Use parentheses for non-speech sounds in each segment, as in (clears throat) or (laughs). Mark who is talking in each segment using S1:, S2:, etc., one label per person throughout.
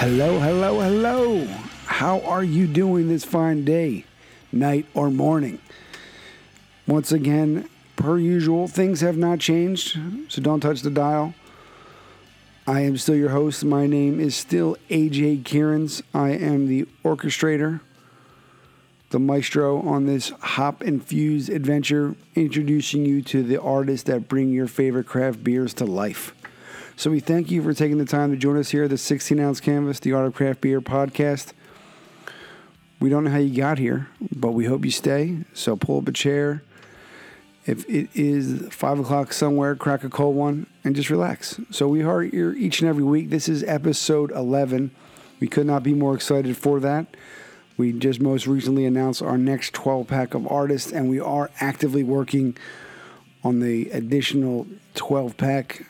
S1: Hello, hello, hello. How are you doing this fine day, night, or morning? Once again, per usual, things have not changed, so don't touch the dial. I am still your host. My name is still AJ Kierans. I am the orchestrator, the maestro on this hop infused adventure, introducing you to the artists that bring your favorite craft beers to life. So we thank you for taking the time to join us here at the 16 ounce canvas, the Art of Craft Beer podcast. We don't know how you got here, but we hope you stay. So pull up a chair. If it is five o'clock somewhere, crack a cold one and just relax. So we are here each and every week. This is episode 11. We could not be more excited for that. We just most recently announced our next 12 pack of artists, and we are actively working on the additional 12 pack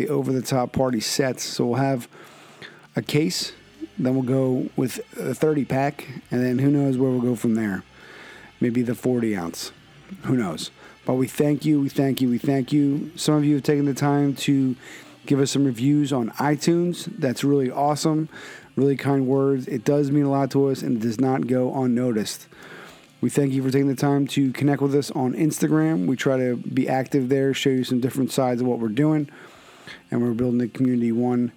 S1: the over the top party sets. So we'll have a case, then we'll go with a 30 pack, and then who knows where we'll go from there. Maybe the 40 ounce. Who knows? But we thank you, we thank you, we thank you. Some of you have taken the time to give us some reviews on iTunes. That's really awesome. Really kind words. It does mean a lot to us and it does not go unnoticed. We thank you for taking the time to connect with us on Instagram. We try to be active there, show you some different sides of what we're doing and we're building the community one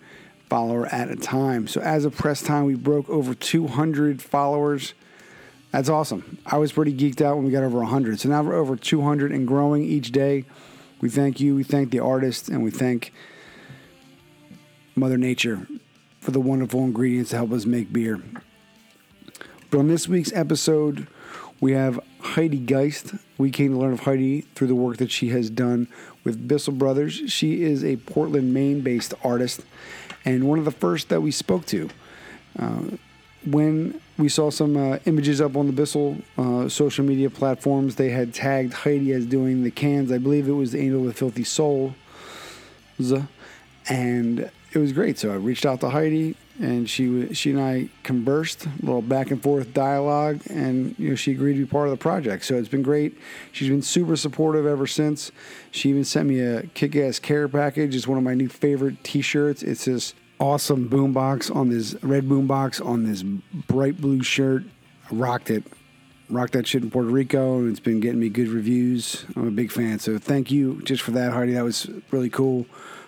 S1: follower at a time. So as of press time, we broke over 200 followers. That's awesome. I was pretty geeked out when we got over 100. So now we're over 200 and growing each day. We thank you. We thank the artists, and we thank Mother Nature for the wonderful ingredients to help us make beer. But on this week's episode, we have Heidi Geist. We came to learn of Heidi through the work that she has done with Bissell Brothers. She is a Portland, Maine based artist and one of the first that we spoke to. Uh, when we saw some uh, images up on the Bissell uh, social media platforms, they had tagged Heidi as doing the cans. I believe it was the Angel with Filthy Soul. And it was great. So I reached out to Heidi, and she she and I conversed, a little back and forth dialogue, and you know she agreed to be part of the project. So it's been great. She's been super supportive ever since. She even sent me a kick-ass care package. It's one of my new favorite T-shirts. It's this awesome boombox on this red boombox on this bright blue shirt. I rocked it. Rocked that shit in Puerto Rico, and it's been getting me good reviews. I'm a big fan. So thank you just for that, Heidi. That was really cool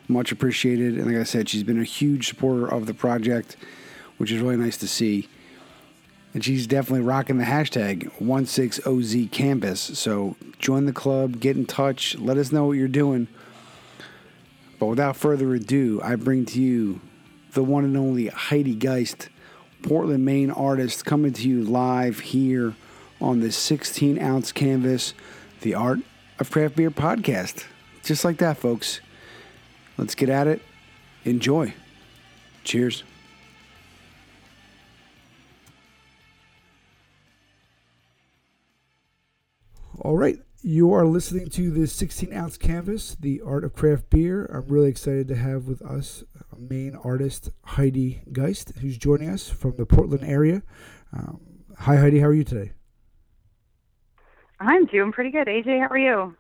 S1: much appreciated. And like I said, she's been a huge supporter of the project, which is really nice to see. And she's definitely rocking the hashtag 16OZ Canvas. So join the club, get in touch, let us know what you're doing. But without further ado, I bring to you the one and only Heidi Geist, Portland, Maine artist, coming to you live here on the 16 ounce canvas, the Art of Craft Beer podcast. Just like that, folks. Let's get at it. Enjoy. Cheers. All right. You are listening to the 16 ounce canvas, The Art of Craft Beer. I'm really excited to have with us Maine artist Heidi Geist, who's joining us from the Portland area. Um, hi, Heidi. How are you today?
S2: I'm doing pretty good. AJ, how are you?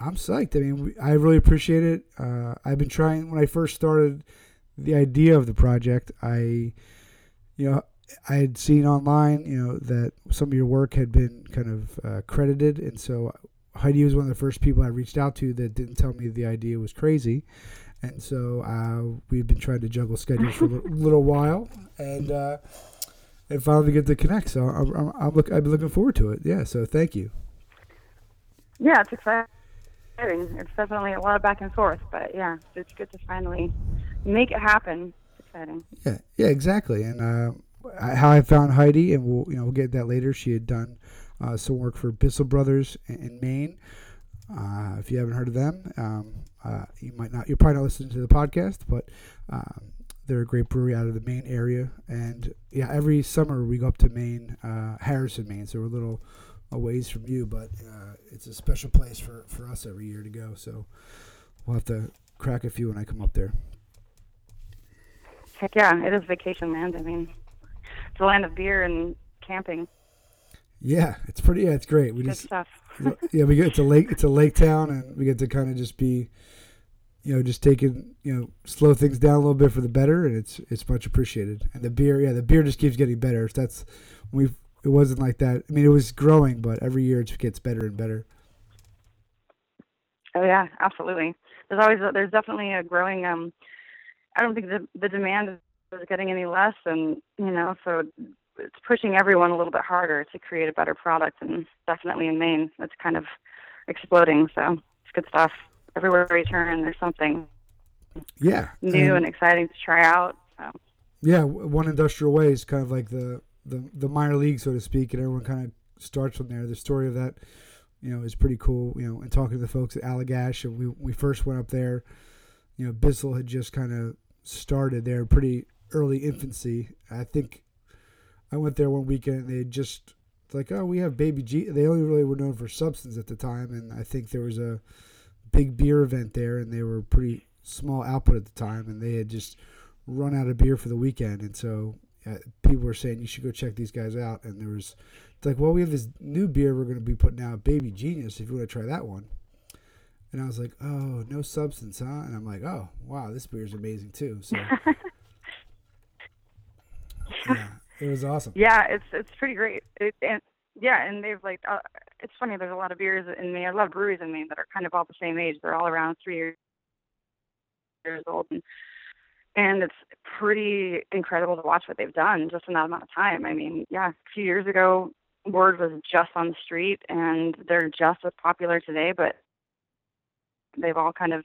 S1: I'm psyched. I mean, I really appreciate it. Uh, I've been trying when I first started the idea of the project. I, you know, I had seen online, you know, that some of your work had been kind of uh, credited, and so Heidi was one of the first people I reached out to that didn't tell me the idea was crazy, and so uh, we've been trying to juggle schedules for a little, (laughs) little while, and uh, and finally get to connect. So I'm, I'm, I'm look, I've been looking forward to it. Yeah. So thank you.
S2: Yeah, it's exciting exciting. It's definitely a lot of back and forth, but yeah, it's good to finally make it happen. It's exciting.
S1: Yeah, yeah, exactly. And uh, how I found Heidi, and we'll you know we'll get that later. She had done uh, some work for Bissell Brothers in, in Maine. Uh, if you haven't heard of them, um, uh, you might not. You're probably not listening to the podcast, but um, they're a great brewery out of the Maine area. And yeah, every summer we go up to Maine, uh, Harrison, Maine. So we're a little a ways from you, but uh, it's a special place for, for us every year to go. So we'll have to crack a few when I come up there.
S2: Heck yeah, it is vacation land. I mean, it's a land of beer and camping.
S1: Yeah, it's pretty. Yeah, it's great.
S2: We Good just stuff.
S1: yeah, we get it's a lake. It's a lake town, and we get to kind of just be
S3: you know, just taking, you know, slow things down a little bit for the better, and it's it's much appreciated. And the beer, yeah, the beer just keeps getting better. That's we. It wasn't like that. I mean, it was growing, but every year it gets better and better.
S2: Oh yeah, absolutely. There's always a, there's definitely a growing. Um, I don't think the the demand is getting any less, and you know, so it's pushing everyone a little bit harder to create a better product, and definitely in Maine, it's kind of exploding. So it's good stuff. Everywhere we turn, there's something
S3: yeah
S2: new and, and exciting to try out. So.
S3: Yeah, one industrial way is kind of like the the the minor league, so to speak, and everyone kind of starts from there. The story of that you know, is pretty cool. You know, and talking to the folks at Allagash, and we we first went up there, you know, Bissell had just kind of started there, pretty early infancy. I think I went there one weekend, and they just like, oh, we have Baby G. They only really were known for substance at the time, and I think there was a big beer event there, and they were pretty small output at the time, and they had just run out of beer for the weekend, and so uh, people were saying you should go check these guys out, and there was it's like, well, we have this new beer we're going to be putting out, Baby Genius, if you want to try that one. And I was like, oh, no substance, huh? And I'm like, oh, wow, this beer is amazing too. So, (laughs) yeah, it was awesome.
S2: Yeah, it's it's pretty great. It, and yeah, and they've like, uh, it's funny. There's a lot of beers in Maine. I love breweries in Maine that are kind of all the same age. They're all around three years years old, and and it's pretty incredible to watch what they've done just in that amount of time. I mean, yeah, a few years ago, word was just on the street and they're just as popular today, but they've all kind of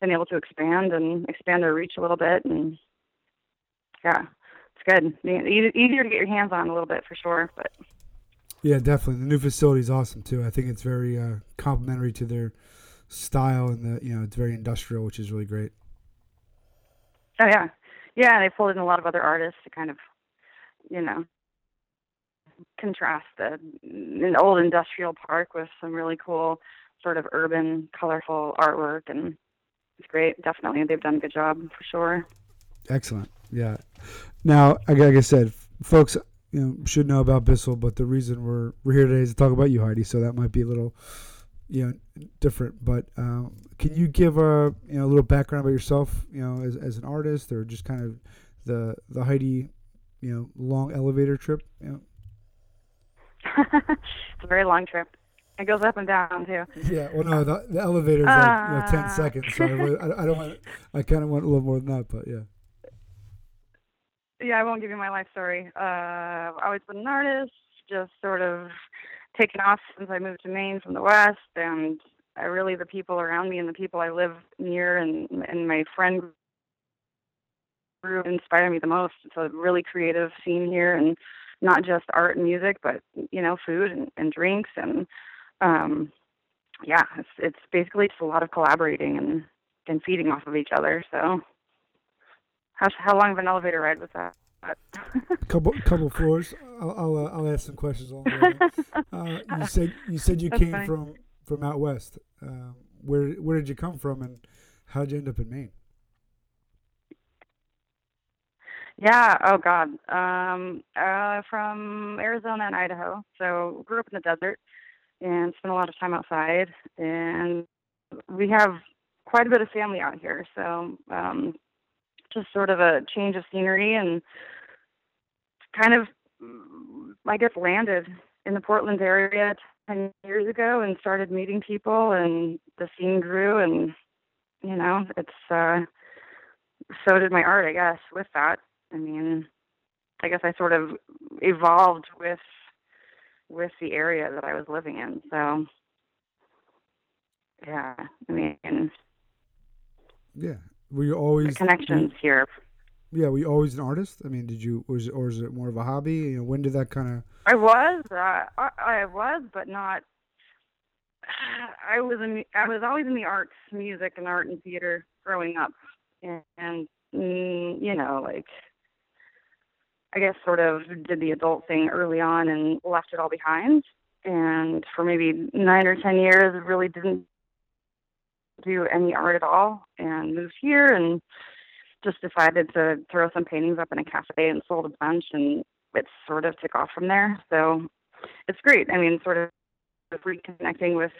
S2: been able to expand and expand their reach a little bit. And yeah, it's good. Easier to get your hands on a little bit for sure, but.
S3: Yeah, definitely. The new facility is awesome too. I think it's very uh, complementary to their style, and the you know it's very industrial, which is really great.
S2: Oh yeah, yeah. They pulled in a lot of other artists to kind of, you know, contrast the, an old industrial park with some really cool sort of urban, colorful artwork, and it's great. Definitely, they've done a good job for sure.
S3: Excellent. Yeah. Now, like I said, folks, you know, should know about Bissell, but the reason we're we're here today is to talk about you, Heidi. So that might be a little, you know, different. But um, can you give a you know a little background about yourself, you know, as as an artist, or just kind of the the Heidi, you know, long elevator trip, you know? (laughs)
S2: it's a very long trip. It goes up and down too.
S3: Yeah, well, no, the, the elevator is like uh, you know, ten uh. seconds. So I, I don't want. I kind of want a little more than that, but yeah.
S2: Yeah, I won't give you my life story. Uh, I've always been an artist, just sort of taken off since I moved to Maine from the West, and I really the people around me and the people I live near and and my friend group inspire me the most. It's a really creative scene here, and not just art and music, but you know, food and, and drinks and um, yeah, it's it's basically just a lot of collaborating and and feeding off of each other. So, how how long of an elevator ride was that? (laughs)
S3: couple couple floors. I'll I'll, uh, I'll, ask some questions along the way. (laughs) Uh, you said you said you That's came from from out west. Uh, where where did you come from, and how did you end up in Maine?
S2: Yeah. Oh God. Um, uh, from Arizona and Idaho. So grew up in the desert and spent a lot of time outside. And we have quite a bit of family out here. So um, just sort of a change of scenery and kind of, I guess, landed in the Portland area 10 years ago and started meeting people and the scene grew and you know it's uh so did my art i guess with that I mean, I guess I sort of evolved with with the area that I was living in. So yeah, I mean,
S3: yeah. Were you always
S2: connections here?
S3: Yeah, were you always an artist? I mean, did you was or is it more of a hobby? You know, when did that kind of?
S2: I was, uh, I, I was, but not. I was in. I was always in the arts, music, and art and theater growing up, and, and mm, you know, like I guess, sort of did the adult thing early on and left it all behind. And for maybe nine or 10 years, really didn't do any art at all and moved here and just decided to throw some paintings up in a cafe and sold a bunch and it sort of took off from there. So it's great. I mean, sort of reconnecting with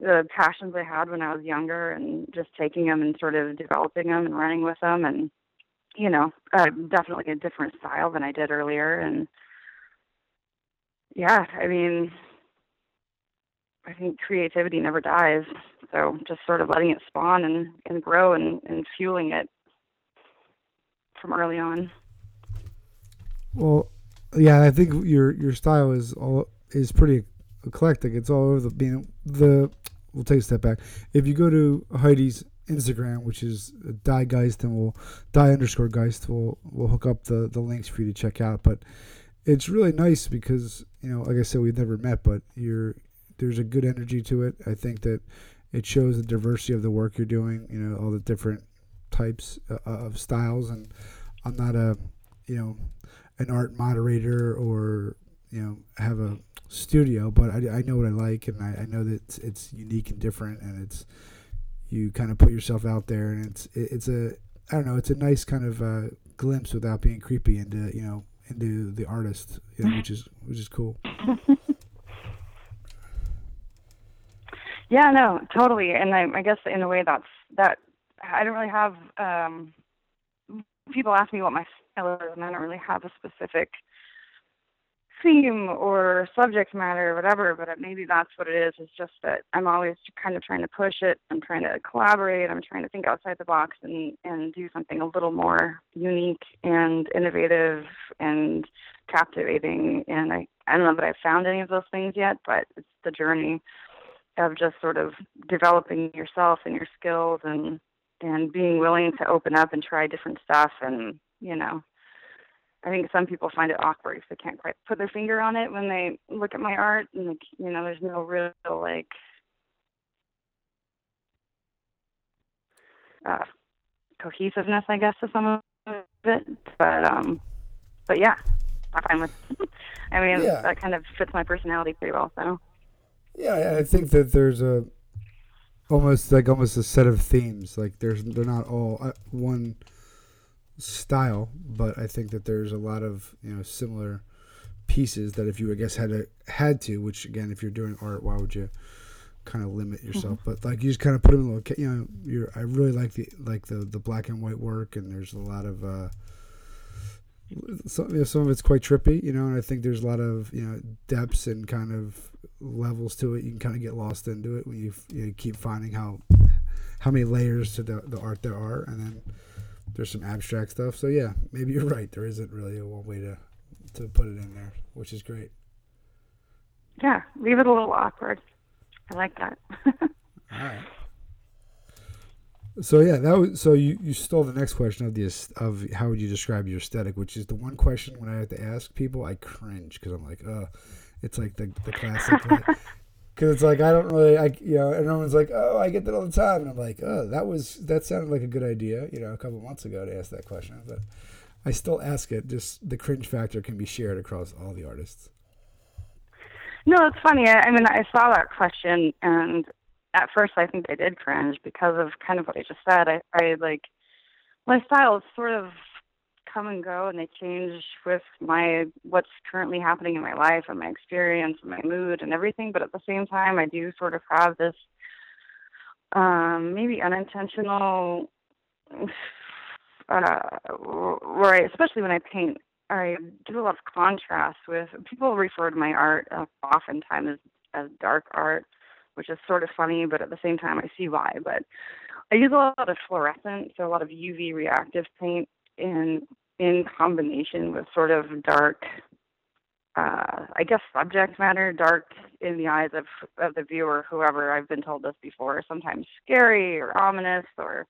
S2: the passions I had when I was younger and just taking them and sort of developing them and running with them and you know uh, definitely a different style than I did earlier and yeah I mean I think creativity never dies so just sort of letting it spawn and and grow and and fueling it from early on
S3: well yeah I think your your style is all is pretty eclectic it's all over the being the we'll take a step back. If you go to Heidi's Instagram, which is die geist, and we'll die underscore geist, we'll we'll hook up the the links for you to check out. But it's really nice because you know, like I said, we've never met, but you're there's a good energy to it. I think that it shows the diversity of the work you're doing. You know, all the different types uh, of styles, and I'm not a you know an art moderator or you know have a studio, but I, I know what I like, and I, I know that it's, it's unique and different, and it's you kind of put yourself out there, and it's it, it's a I don't know, it's a nice kind of uh, glimpse without being creepy into you know into the artist, you know, which is which is cool. (laughs)
S2: yeah, no, totally, and I, I guess in a way that's that I don't really have. um People ask me what my style is, and I don't really have a specific theme or subject matter or whatever, but maybe that's what it is. It's just that I'm always kind of trying to push it. I'm trying to collaborate. I'm trying to think outside the box and and do something a little more unique and innovative and captivating. And I I don't know that I've found any of those things yet, but it's the journey of just sort of developing yourself and your skills and and being willing to open up and try different stuff and you know I think some people find it awkward if they can't quite put their finger on it when they look at my art, and like, you know, there's no real like uh, cohesiveness, I guess, to some of it. But um, but yeah, I'm fine with. (laughs) I mean, yeah. that kind of fits my personality pretty well. So.
S3: Yeah, I think that there's a almost like almost a set of themes. Like there's they're not all uh, one style, but I think that there's a lot of you know similar pieces that if you I guess had to, had to, which again, if you're doing art, why would you kind of limit yourself? Mm-hmm. But like you just kind of put them in a little, you know, you're I really like the like the the black and white work, and there's a lot of. uh some, you know, some of it's quite trippy, you know, and I think there's a lot of you know depths and kind of levels to it. You can kind of get lost into it when you, you keep finding how how many layers to the, the art there are, and then there's some abstract stuff. So yeah, maybe you're right. There isn't really a one way to to put it in there, which is great.
S2: Yeah, leave it a little awkward. I like that. (laughs)
S3: All right. So yeah, that was so you, you stole the next question of the of how would you describe your aesthetic, which is the one question when I have to ask people, I cringe because I'm like, uh, it's like the the classic. (laughs) because it's like I don't really, I you know, and everyone's like, oh, I get that all the time, and I'm like, oh, that was that sounded like a good idea, you know, a couple months ago to ask that question, but I still ask it. Just the cringe factor can be shared across all the artists.
S2: No, it's funny. I, I mean, I saw that question, and at first, I think I did cringe because of kind of what I just said. I, I like my styles sort of come and go and they change with my what's currently happening in my life and my experience and my mood and everything but at the same time i do sort of have this um maybe unintentional (sighs) uh where especially when i paint i do a lot of contrast with people refer to my art uh, oftentimes as as dark art which is sort of funny but at the same time i see why but I use a lot of fluorescent, so a lot of UV reactive paint in in combination with sort of dark uh, I guess subject matter, dark in the eyes of of the viewer, whoever I've been told this before, sometimes scary or ominous or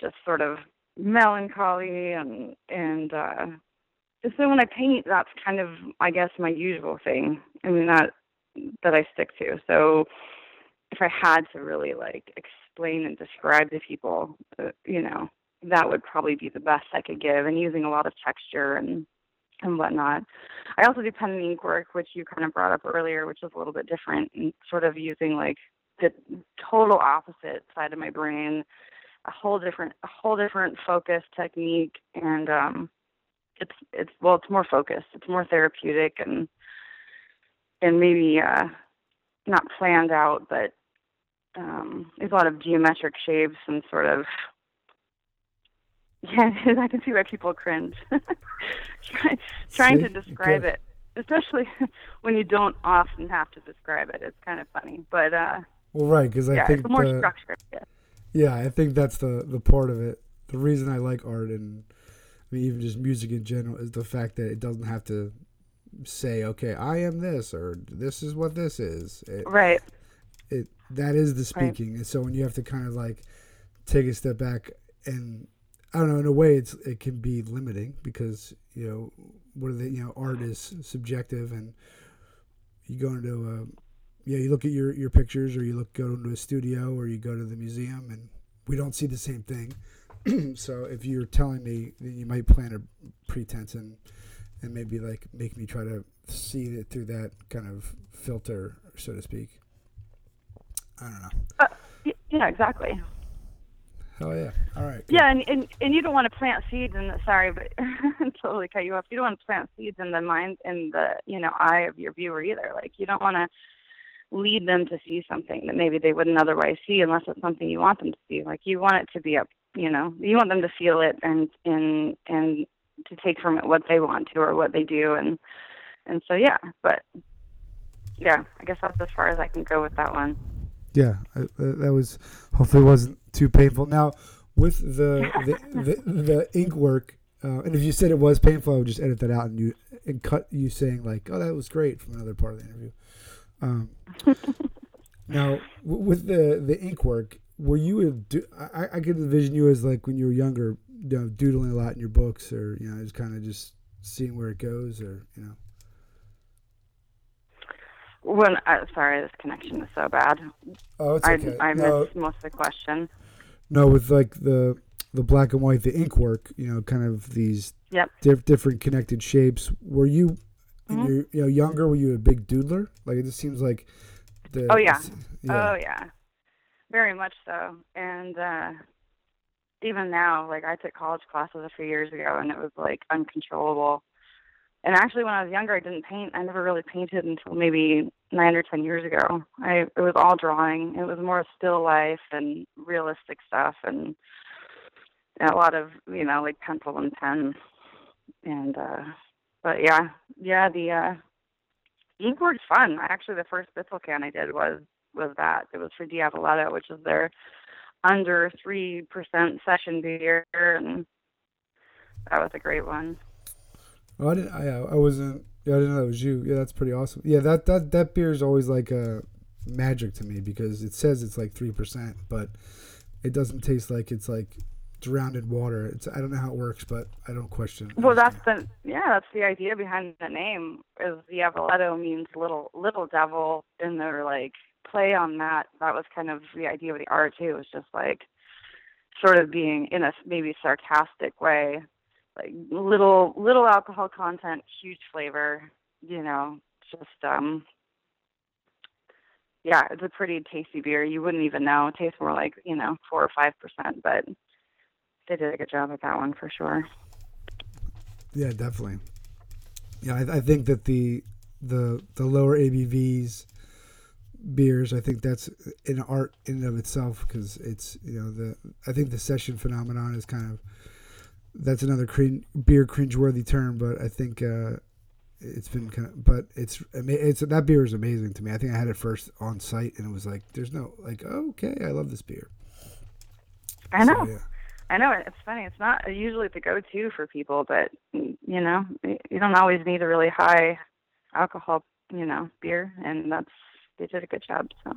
S2: just sort of melancholy and and uh so when I paint that's kind of I guess my usual thing. I mean that that I stick to. So if I had to really like explain and describe to people, uh, you know, that would probably be the best I could give, and using a lot of texture and and whatnot. I also do pen and ink work, which you kind of brought up earlier, which is a little bit different, and sort of using like the total opposite side of my brain, a whole different, a whole different focus technique, and um, it's it's well, it's more focused, it's more therapeutic, and and maybe uh, not planned out, but um, there's a lot of geometric shapes and sort of (laughs) yeah, I can see why people cringe. (laughs) Try, trying
S3: See?
S2: to describe it, especially (laughs) when you don't often have to describe it, it's kind of funny. But uh,
S3: Well, right, because I
S2: yeah,
S3: think
S2: it's more
S3: the,
S2: structured. Yeah.
S3: Yeah, I think that's the the part of it. The reason I like art and I mean even just music in general is the fact that it doesn't have to say, "Okay, I am this" or "This is what this is." It,
S2: Right.
S3: it that is the
S2: Right.
S3: speaking, and so when you have to kind of like take a step back and I don't know, in a way, it's it can be limiting because you know what are the you know art is subjective, and you go into a yeah you look at your your pictures or you look go into a studio or you go to the museum and we don't see the same thing. (clears throat) so if you're telling me, then you might plant a pretense and and maybe like make me try to see it through that kind of filter, so to speak. I don't know.
S2: Uh, y- Yeah, exactly.
S3: Oh yeah. All right.
S2: Yeah, and, and and you don't want to plant seeds in the sorry, but (laughs) totally cut you off. You don't want to plant seeds in the mind in the you know eye of your viewer either. Like you don't want to lead them to see something that maybe they wouldn't otherwise see unless it's something you want them to see. Like you want it to be up, you know, you want them to feel it and and and to take from it what they want to or what they do and and so yeah, but yeah, I guess that's as far as I can go with that one.
S3: Yeah, uh, that was hopefully wasn't too painful. Now with the (laughs) the, the, the ink work, uh, and if you said it was painful, I would just edit that out and you and cut you saying like, "Oh, that was great" from another part of the interview. Um, (laughs) now w- with the the ink work, were you a do- I, I could envision you as like when you were younger, you know, doodling a lot in your books, or you know, just kind of just seeing where it goes, or you know.
S2: When uh, sorry, this connection is so bad.
S3: Oh, it's
S2: I
S3: okay.
S2: I
S3: no,
S2: missed most of the question.
S3: No, with like the the black and white, the ink work, you know, kind of these
S2: Yep.
S3: diff- different connected shapes. Were you, when
S2: Mhm.
S3: you're you know younger? Were you a big doodler? Like it just seems like. The,
S2: Oh, yeah.
S3: yeah.
S2: Oh yeah, very much so. And uh even now, like I took college classes a few years ago, and it was like uncontrollable. And actually, when I was younger, I didn't paint. I never really painted until maybe nine or ten years ago. I it was all drawing. It was more still life and realistic stuff, and a lot of you know like pencil and pen. And uh but yeah, yeah, the uh ink work's fun. Actually, the first Bissell can I did was was that. It was for Diavoletto, which is their under three percent session beer, and that was a great one.
S3: Oh, I didn't. I, I wasn't. Yeah, I didn't know that was you. Yeah, that's pretty awesome. Yeah, that that that beer is always like a magic to me because it says it's like three percent, but it doesn't taste like it's like drowned in water. It's I don't know how it works, but I don't question.
S2: Well, that's the yeah, that's the idea behind the name. Is Diavoletto means little little devil, and they're like play on that. That was kind of the idea of the art too. It was just like sort of being in a maybe sarcastic way, like little little alcohol content, huge flavor. You know, just um. Yeah, it's a pretty tasty beer. You wouldn't even know. It tastes more like, you know, four or five percent, but they did a good job with that one for sure.
S3: Yeah, definitely. Yeah, I, I think that the the the lower ABVs beers, I think that's an art in and of itself because it's you know the I think the session phenomenon is kind of that's another cring, beer cringeworthy term, but I think uh, it's been kind of but it's it's that beer is amazing to me. I think I had it first on site and it was like there's no like okay, I love this beer.
S2: I know.
S3: So, yeah.
S2: I know it's funny. It's not usually the go-to for people, but you know, you don't always need a really high alcohol, you know, beer, and that's they did a good job. So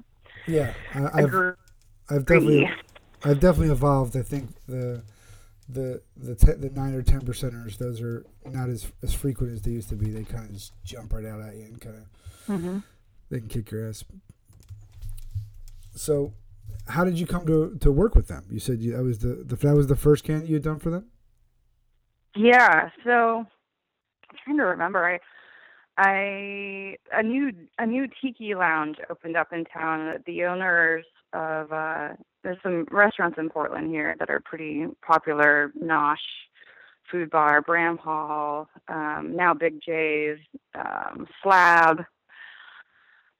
S3: Yeah, I, I've. I've definitely I've definitely evolved. I think the the the te- the nine or ten percenters those are not as as frequent as they used to be. They kind of just jump right out at you and kind of
S2: hmm
S3: they can kick your ass. So, how did you come to to work with them? You said you, that was the, the that was the first can you had done for them.
S2: Yeah. So I'm trying to remember. I I a new a new tiki lounge opened up in town. The owners of uh there's some restaurants in Portland here that are pretty popular. Nosh Food Bar, Bramhall, um, now Big J's, um, Slab.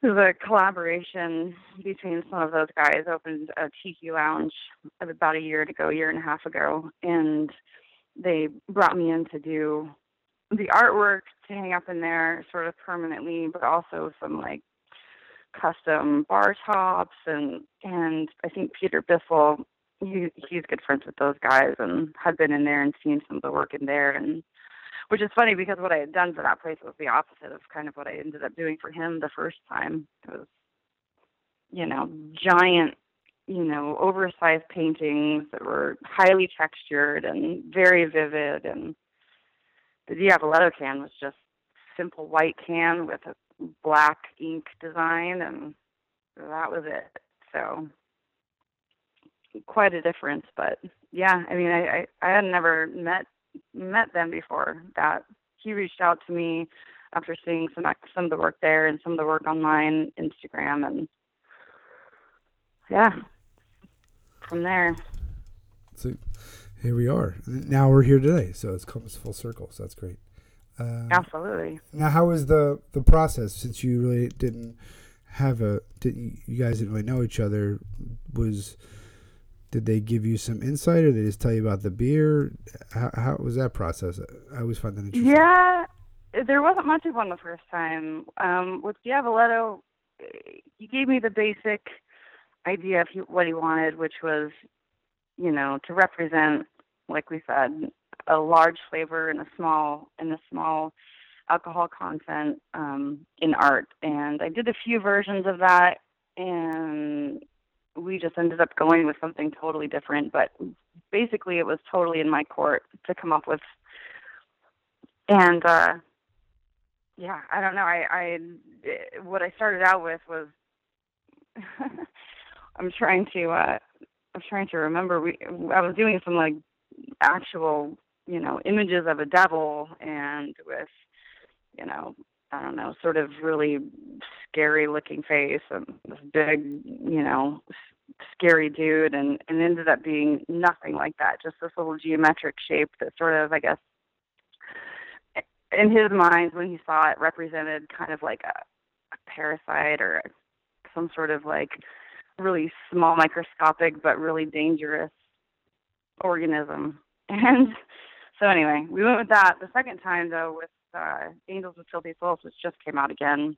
S2: the collaboration between some of those guys opened a tiki lounge about a year ago, year and a half ago, and they brought me in to do the artwork to hang up in there sort of permanently, but also some like custom bar tops and and I think Peter Bissell he he's good friends with those guys and had been in there and seen some of the work in there and which is funny because what I had done for that place was the opposite of kind of what I ended up doing for him the first time. It was you know, giant, you know, oversized paintings that were highly textured and very vivid and the Diavoletto can was just simple white can with a black ink design, and that was it. So quite a difference, but yeah, I mean, I I, I had never met met them before. That he reached out to me after seeing some some of the work there and some of the work online, Instagram, and yeah, from there.
S3: So here we are. Now we're here today, so it's comes full circle. So that's great.
S2: Uh, Absolutely.
S3: Now, how was the the process since you really didn't have a didn't you guys didn't really know each other? Was did they give you some insight, or did they just tell you about the beer? How, how was that process? I always find that interesting.
S2: Yeah, there wasn't much of one the first time. Um, with Diavoletto, he gave me the basic idea of he, what he wanted, which was, you know, to represent, like we said, a large flavor and a small and a small alcohol content um, in art. And I did a few versions of that, and we just ended up going with something totally different. But basically, it was totally in my court to come up with. And uh, yeah, I don't know. I, I what I started out with was (laughs) I'm trying to uh, I'm trying to remember. We I was doing some like actual you know, images of a devil and with, you know, I don't know, sort of really scary looking face and this big, you know, scary dude and, and ended up being nothing like that, just this little geometric shape that sort of, I guess, in his mind when he saw it represented kind of like a, a parasite or some sort of like really small microscopic but really dangerous organism. (laughs) And so anyway, we went with that. The second time though, with uh, Angels with Filthy Souls, which just came out again,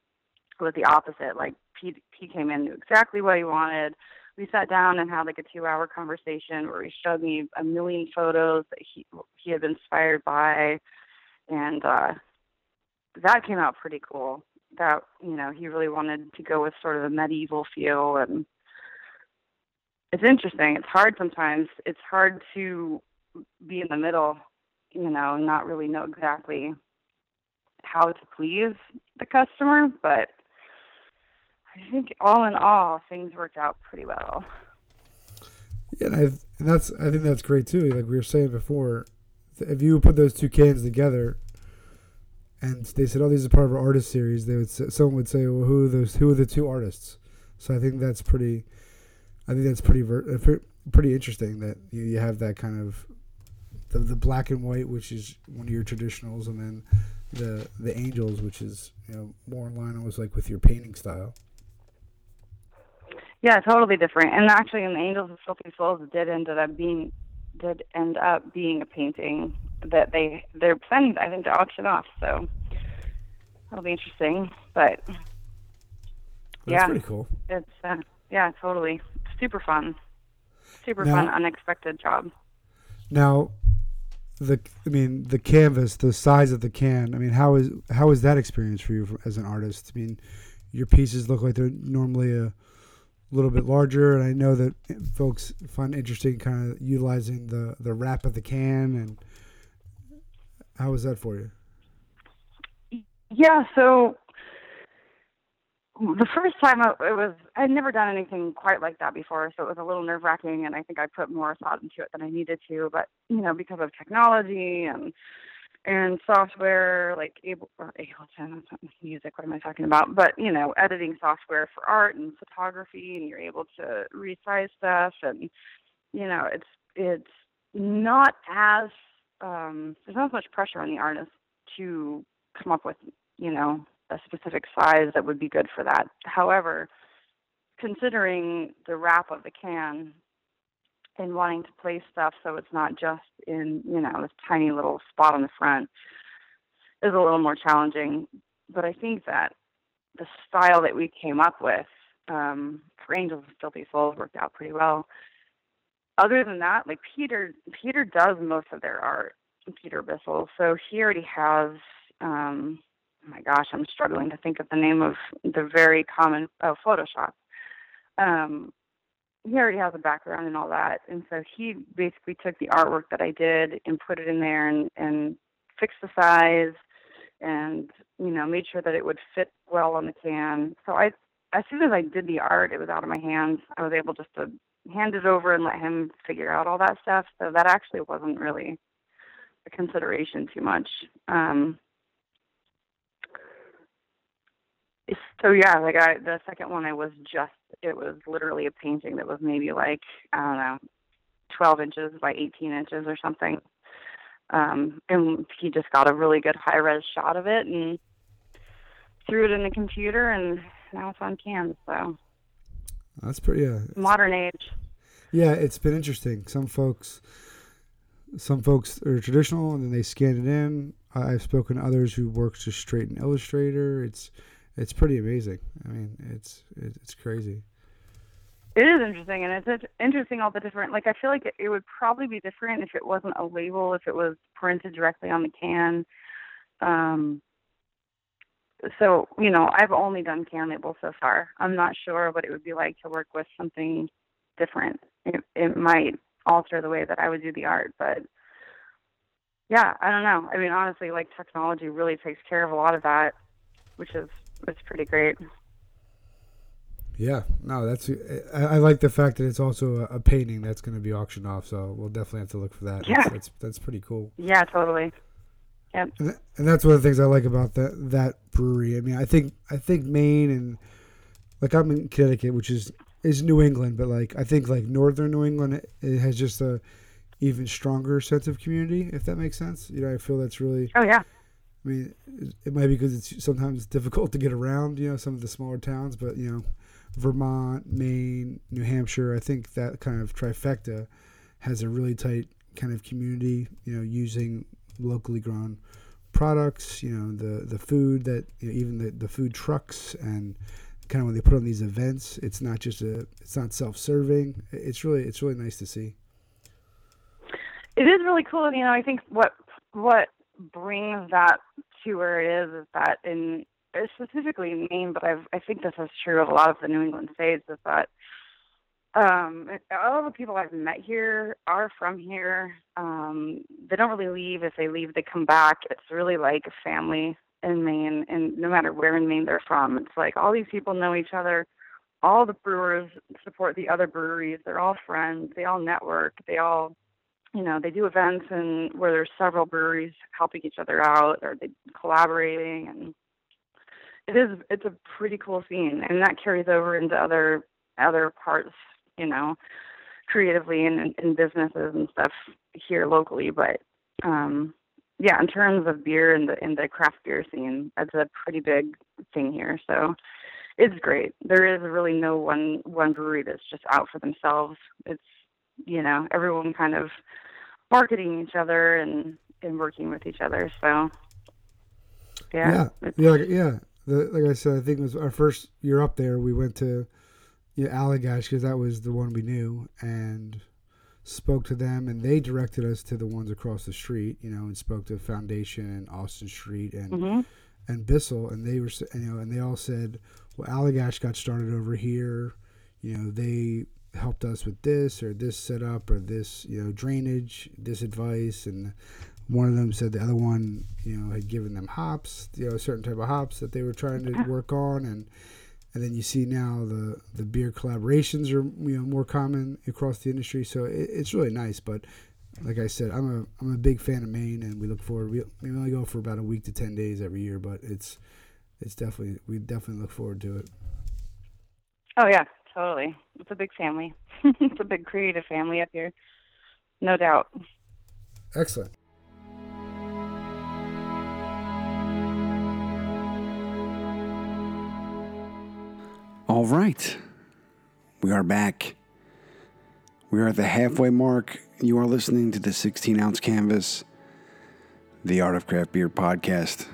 S2: was the opposite. Like Pete, he came in knew exactly what he wanted. We sat down and had like a two-hour conversation where he showed me a million photos that he he had been inspired by, and uh, that came out pretty cool. That you know he really wanted to go with sort of a medieval feel, and it's interesting. It's hard sometimes. It's hard to be in the middle you know, not really know exactly how to please the customer, but I think all in all, things worked out pretty well.
S3: Yeah, and, and that's I think that's great too. Like we were saying before, if you put those two cans together, and they said, "Oh, these are part of our artist series," they would say, someone would say, "Well, who are those? Who are the two artists?" So I think that's pretty. I think that's pretty uh, pretty interesting that you, you have that kind of the the black and white, which is one of your traditionals, and then the the angels, which is you know more in line almost like with your painting style.
S2: Yeah, totally different. And actually, in the Angels of Filthy Souls, did end up being did end up being a painting that they they're planning, I think, to auction off. So that'll be interesting. But
S3: That's
S2: yeah,
S3: pretty cool.
S2: It's uh, yeah, totally super fun, super
S3: Now-
S2: fun, unexpected job.
S3: Now, the I mean the canvas, the size of the can. I mean, how is how is that experience for you as an artist? I mean, your pieces look like they're normally a little bit larger, and I know that folks find interesting kind of utilizing the the wrap of the can. And how was that for you?
S2: Yeah, so the first time it was I'd never done anything quite like that before, so it was a little nerve wracking, and I think I put more thought into it than I needed to. But you know, because of technology and and software like Able, or Ableton, music. What am I talking about? But you know, editing software for art and photography, and you're able to resize stuff, and you know, it's it's not as um, there's not as much pressure on the artist to come up with you know a specific size that would be good for that. However, considering the wrap of the can and wanting to place stuff so it's not just in, you know, this tiny little spot on the front is a little more challenging. But I think that the style that we came up with um, for Angels and Filthy Souls worked out pretty well. Other than that, like Peter, Peter does most of their art. Peter Bissell, so he already has. Um, my gosh, I'm struggling to think of the name of the very common oh, Photoshop. Um, he already has a background and all that, and so he basically took the artwork that I did and put it in there and and fixed the size and you know made sure that it would fit well on the can. So I as soon as I did the art, it was out of my hands. I was able just to hand it over and let him figure out all that stuff. So that actually wasn't really a consideration too much. Um, so yeah, like I, the second one, I was just, it was literally a painting that was maybe like, I don't know, 12 inches by 18 inches or something. Um, and he just got a really good high res shot of it and threw it in the computer and now it's on cans. So
S3: that's pretty, yeah.
S2: Modern age.
S3: Yeah, it's been interesting. Some folks, some folks are traditional and then they scan it in. I've spoken to others who work just straight in Illustrator. It's it's pretty amazing. I mean, it's it's crazy.
S2: It is interesting, and it's interesting all the different. Like, I feel like it, it would probably be different if it wasn't a label, if it was printed directly on the can. Um, so you know, I've only done can labels so far. I'm not sure what it would be like to work with something different. It, it might alter the way that I would do the art, but yeah, I don't know. I mean, honestly, like technology really takes care of a lot of that, which is it's pretty great.
S3: Yeah, no, that's I, I, like the fact that it's also a, a painting that's going to be auctioned off. So we'll definitely have to look for that.
S2: Yeah,
S3: that's that's, that's pretty cool.
S2: Yeah, totally. Yep.
S3: And, and that's one of the things I like about that that brewery. I mean, I think I think Maine and like I'm in Connecticut, which is is New England, but like I think like northern New England it has just a even stronger sense of community, if that makes sense. You know, I feel that's really.
S2: Oh yeah.
S3: I mean, it might be because it's sometimes difficult to get around. You know, some of the smaller towns, but you know, Vermont, Maine, New Hampshire. I think that kind of trifecta has a really tight kind of community. You know, using locally grown products. You know, the the food that you know, even the the food trucks and kind of when they put on these events, it's not just a, it's not self-serving. It's really, it's really nice to see.
S2: It is really cool. You know, I think what what brings that to where it is is that in specifically in Maine, but I've, I think this is true of a lot of the New England states, is that um, all the people I've met here are from here. Um, they don't really leave. If they leave, they come back. It's really like a family in Maine, and no matter where in Maine they're from, it's like all these people know each other. All the brewers support the other breweries. They're all friends. They all network. They all, you know, they do events and where there's several breweries helping each other out or they collaborating, and it is it's a pretty cool scene, and that carries over into other other parts, you know, creatively and in businesses and stuff here locally. But um, yeah, in terms of beer and the in the craft beer scene, that's a pretty big thing here. So it's great. There is really no one one brewery that's just out for themselves. It's you know everyone kind of marketing each other and and working with each other. So
S3: yeah, yeah, yeah, like, yeah. The, like I said, I think it was our first year up there. We went to yeah, Allagash because that was the one we knew, and spoke to them, and they directed us to the ones across the street. You know, and spoke to Foundation and Austin Street and
S2: mm-hmm.
S3: and Bissell, and they were you know, and they all said, well, Allagash got started over here. You know, they helped us with this or this setup or this you know drainage, this advice, and one of them said the other one you know had given them hops, you know, a certain type of hops that they were trying to work on, and and then you see now the the beer collaborations are you know more common across the industry. So it, it's really nice. But like I said, I'm a I'm a big fan of Maine, and we look forward. We, we only go for about a week to ten days every year, but it's it's definitely we definitely look forward to it.
S2: Oh yeah, totally. It's a big family. (laughs) it's a big creative family up here, no doubt.
S3: Excellent.
S1: All right. We are back. We are at the halfway mark. You are listening to the 16 ounce canvas, the Art of Craft Beer podcast.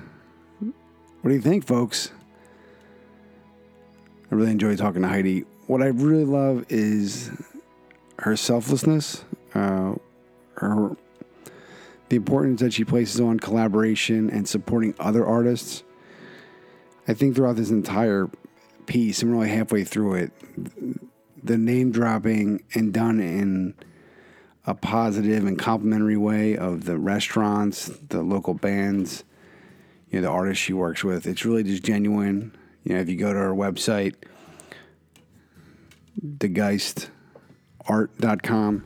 S1: What do you think, folks? I really enjoy talking to Heidi. What I really love is her selflessness, uh, her the importance that she places on collaboration and supporting other artists. I think throughout this entire piece, I'm really halfway through it, the name dropping and done in a positive and complimentary way of the restaurants, the local bands, you know, the artists she works with. It's really just genuine. You know, if you go to her website, diegeistart.com,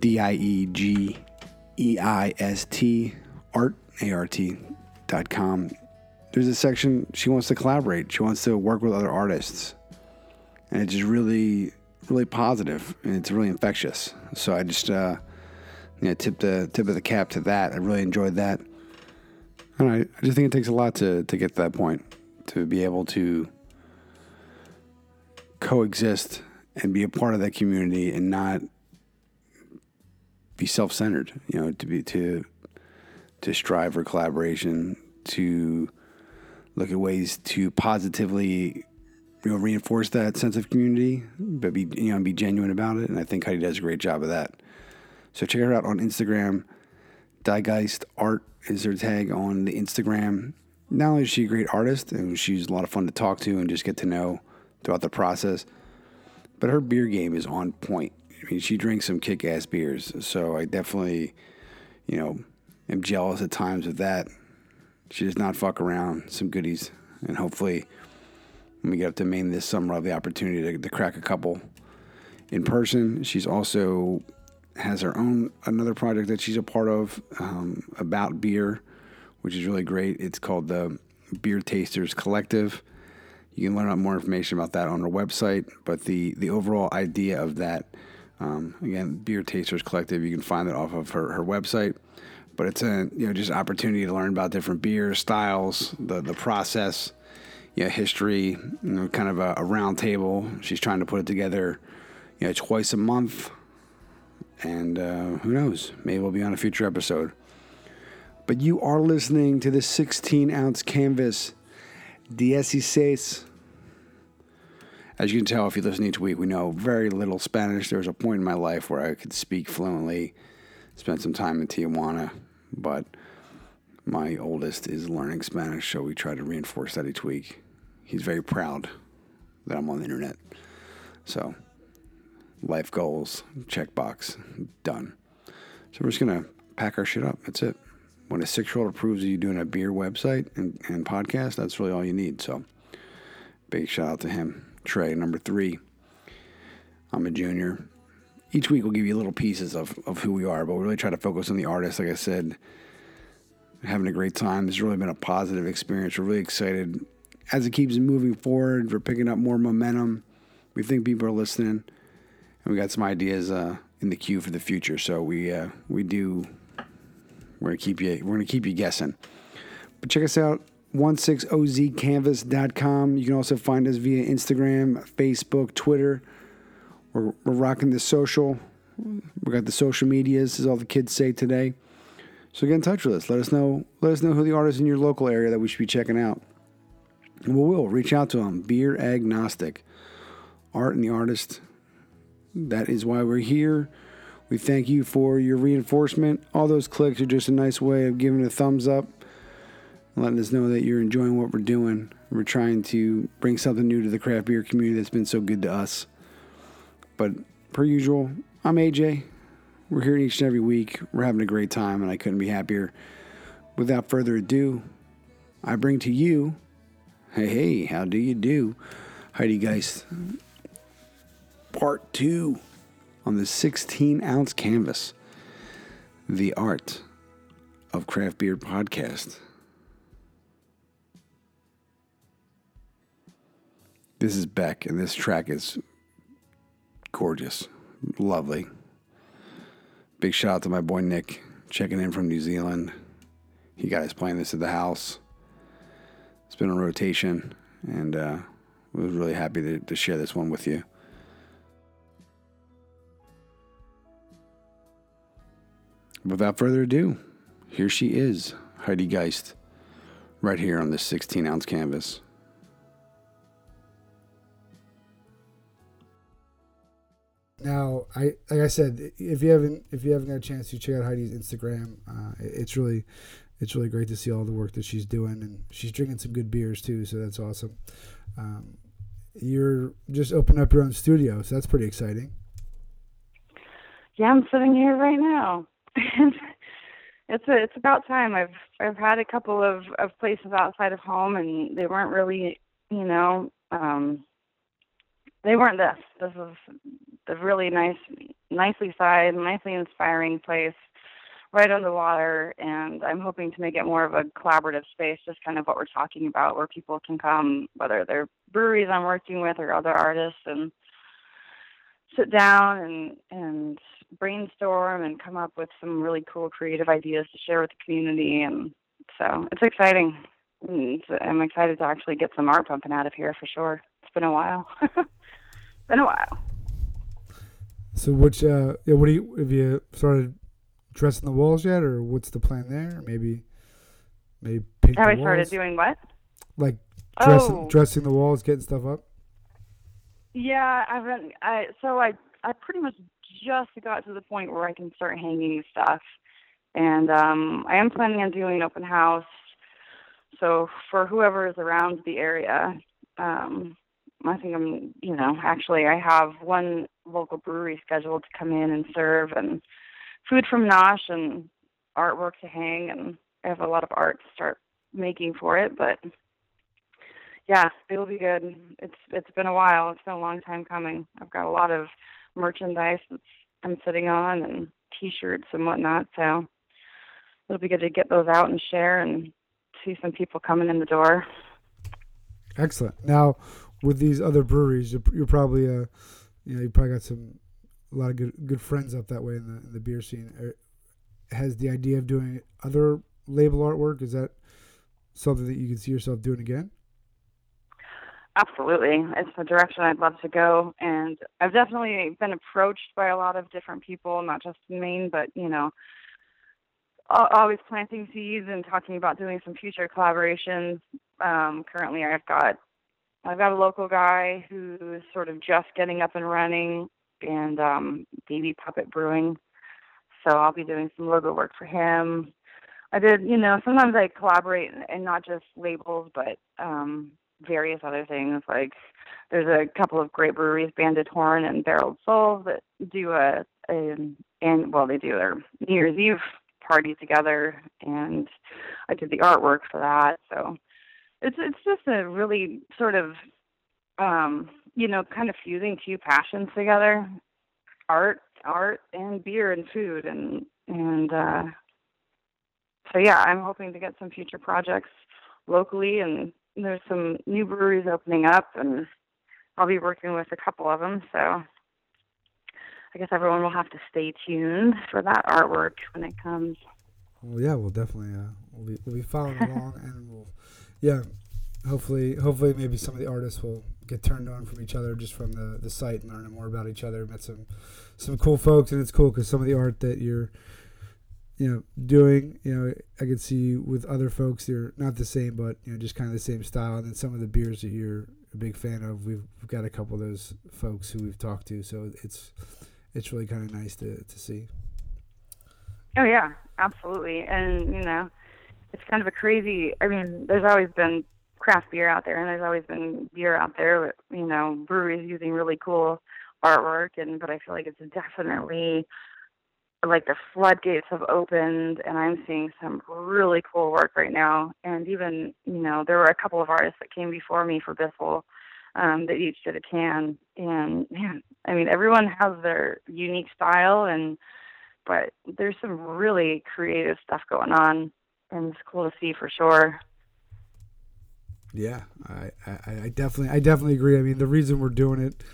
S1: D I E G E I S T, art, A R T, dot com. There's a section she wants to collaborate. She wants to work with other artists. And it's just really, really positive and it's really infectious. So I just, uh, you know, tip the tip of the cap to that. I really enjoyed that. And I, I just think it takes a lot to, to get to that point, to be able to coexist and be a part of that community and not be self-centered you know to be to to strive for collaboration to look at ways to positively you know reinforce that sense of community but be you know be genuine about it. And i think heidi does a great job of that. So check her out on instagram diegeist art is her tag on the instagram. Not only is she a great artist and she's a lot of fun to talk to and just get to know throughout the process but her beer game is on point I mean, she drinks some kick ass beers. So I definitely, you know, am jealous at times of that. She does not fuck around. Some goodies. And hopefully, when we get up to Maine this summer, I'll have the opportunity to, to crack a couple in person. She's also has her own another project that she's a part of um, about beer, which is really great. It's called the Beer Tasters Collective. You can learn out more information about that on her website. But the the overall idea of that um, again, Beer Tasters Collective. You can find it off of her, her website. But it's a you know just opportunity to learn about different beer styles, the the process, you know, history, you know, kind of a, a round table. She's trying to put it together, you know, twice a month. And uh, who knows? Maybe we'll be on a future episode. But you are listening to the 16 ounce canvas, Dieciséis as you can tell if you listen each week, we know very little Spanish. There was a point in my life where I could speak fluently, spent some time in Tijuana, but my oldest is learning Spanish, so we try to reinforce that each week. He's very proud that I'm on the internet. So, life goals, checkbox, done. So, we're just going to pack our shit up. That's it. When a six year old approves of you doing a beer website and, and podcast, that's really all you need. So, big shout out to him. Trey, number three. I'm a junior. Each week we'll give you little pieces of, of who we are, but we really try to focus on the artist. Like I said, having a great time. It's really been a positive experience. We're really excited as it keeps moving forward. We're picking up more momentum. We think people are listening, and we got some ideas uh, in the queue for the future. So we uh, we do. We're gonna keep you. We're gonna keep you guessing. But check us out 16ozcanvas.com. You can also find us via Instagram, Facebook, Twitter. We're, we're rocking the social. We got the social medias, as all the kids say today. So get in touch with us. Let us know. Let us know who the artists in your local area that we should be checking out. And we will reach out to them. Beer agnostic, art and the artist. That is why we're here. We thank you for your reinforcement. All those clicks are just a nice way of giving a thumbs up letting us know that you're enjoying what we're doing. We're trying to bring something new to the craft beer community that's been so good to us. But per usual, I'm AJ. We're here each and every week. We're having a great time, and I couldn't be happier. Without further ado, I bring to you, hey, hey, how do you do? Heidi Geist, part two on the 16 ounce canvas, the art of craft beer podcast. This is Beck, and this track is gorgeous, lovely. Big shout out to my boy Nick, checking in from New Zealand. He got us playing this at the house. It's been on rotation, and uh, was really happy to, to share this one with you. Without further ado, here she is, Heidi Geist, right here on this 16 ounce canvas.
S3: Now, I like I said, if you haven't if you haven't got a chance to check out Heidi's Instagram, uh, it's really it's really great to see all the work that she's doing, and she's drinking some good beers too, so that's awesome. Um, you're just opening up your own studio, so that's pretty exciting.
S2: Yeah, I'm sitting here right now. (laughs) it's a, it's about time. I've I've had a couple of of places outside of home, and they weren't really, you know, um, they weren't this. This is a really nice, nicely sized, nicely inspiring place right on the water and I'm hoping to make it more of a collaborative space, just kind of what we're talking about, where people can come, whether they're breweries I'm working with or other artists and sit down and and brainstorm and come up with some really cool creative ideas to share with the community and so it's exciting. I'm excited to actually get some art pumping out of here for sure. It's been a while. (laughs) been a while.
S3: So which uh yeah, what do you have you started dressing the walls yet, or what's the plan there? Maybe, maybe paint.
S2: Have
S3: I
S2: started doing what?
S3: Like dressing, oh. dressing the walls, getting stuff up.
S2: Yeah, I've been. I so I I pretty much just got to the point where I can start hanging stuff, and um, I am planning on doing an open house. So for whoever is around the area, um, I think I'm, you know, actually I have one local brewery scheduled to come in and serve, and food from Nosh and artwork to hang, and I have a lot of art to start making for it. But yeah, it'll be good. It's it's been a while. It's been a long time coming. I've got a lot of merchandise that I'm sitting on and T-shirts and whatnot. So it'll be good to get those out and share and see some people coming in the door.
S3: Excellent. Now, with these other breweries, you're, you're probably uh, you know, you probably got some a lot of good good friends up that way in the in the beer scene. Er, has the idea of doing other label artwork is that something that you can see yourself doing again?
S2: Absolutely, it's the direction I'd love to go, and I've definitely been approached by a lot of different people, not just in Maine, but you know, always planting seeds and talking about doing some future collaborations. Um, currently, I've got I've got a local guy who's sort of just getting up and running and um, Baby Puppet Brewing. So I'll be doing some logo work for him. I did, you know, sometimes I collaborate and not just labels, but um, various other things. Like there's a couple of great breweries, Banded Horn and Barreled Souls, that do a, a and well, they do their New Year's Eve party together, and I did the artwork for that. So it's it's just a really sort of um, you know, kind of fusing two passions together, art, art and beer and food and and uh so yeah, I'm hoping to get some future projects locally and there's some new breweries opening up and I'll be working with a couple of them, so I guess everyone will have to stay tuned for that artwork when it comes.
S3: Well, yeah, we'll definitely uh, we'll be we'll be following along, (laughs) and we'll yeah, hopefully hopefully maybe some of the artists will get turned on from each other just from the, the site and learning more about each other. Met some some cool folks, and it's cool because some of the art that you're you know doing, you know, I could see with other folks they're not the same, but you know, just kind of the same style. And then some of the beers that you're a big fan of, we've, we've got a couple of those folks who we've talked to, so it's it's really kind of nice to to see.
S2: Oh yeah, absolutely, and you know, it's kind of a crazy. I mean, there's always been craft beer out there, and there's always been beer out there, with, you know, breweries using really cool artwork, and but I feel like it's definitely like the floodgates have opened, and I'm seeing some really cool work right now. And even, you know, there were a couple of artists that came before me for Bissell um, that each did a can, and man, I mean, everyone has their unique style, and but there's some really creative stuff going on, and it's cool to see for sure.
S3: Yeah, I, I, I definitely I definitely agree. I mean, the reason we're doing it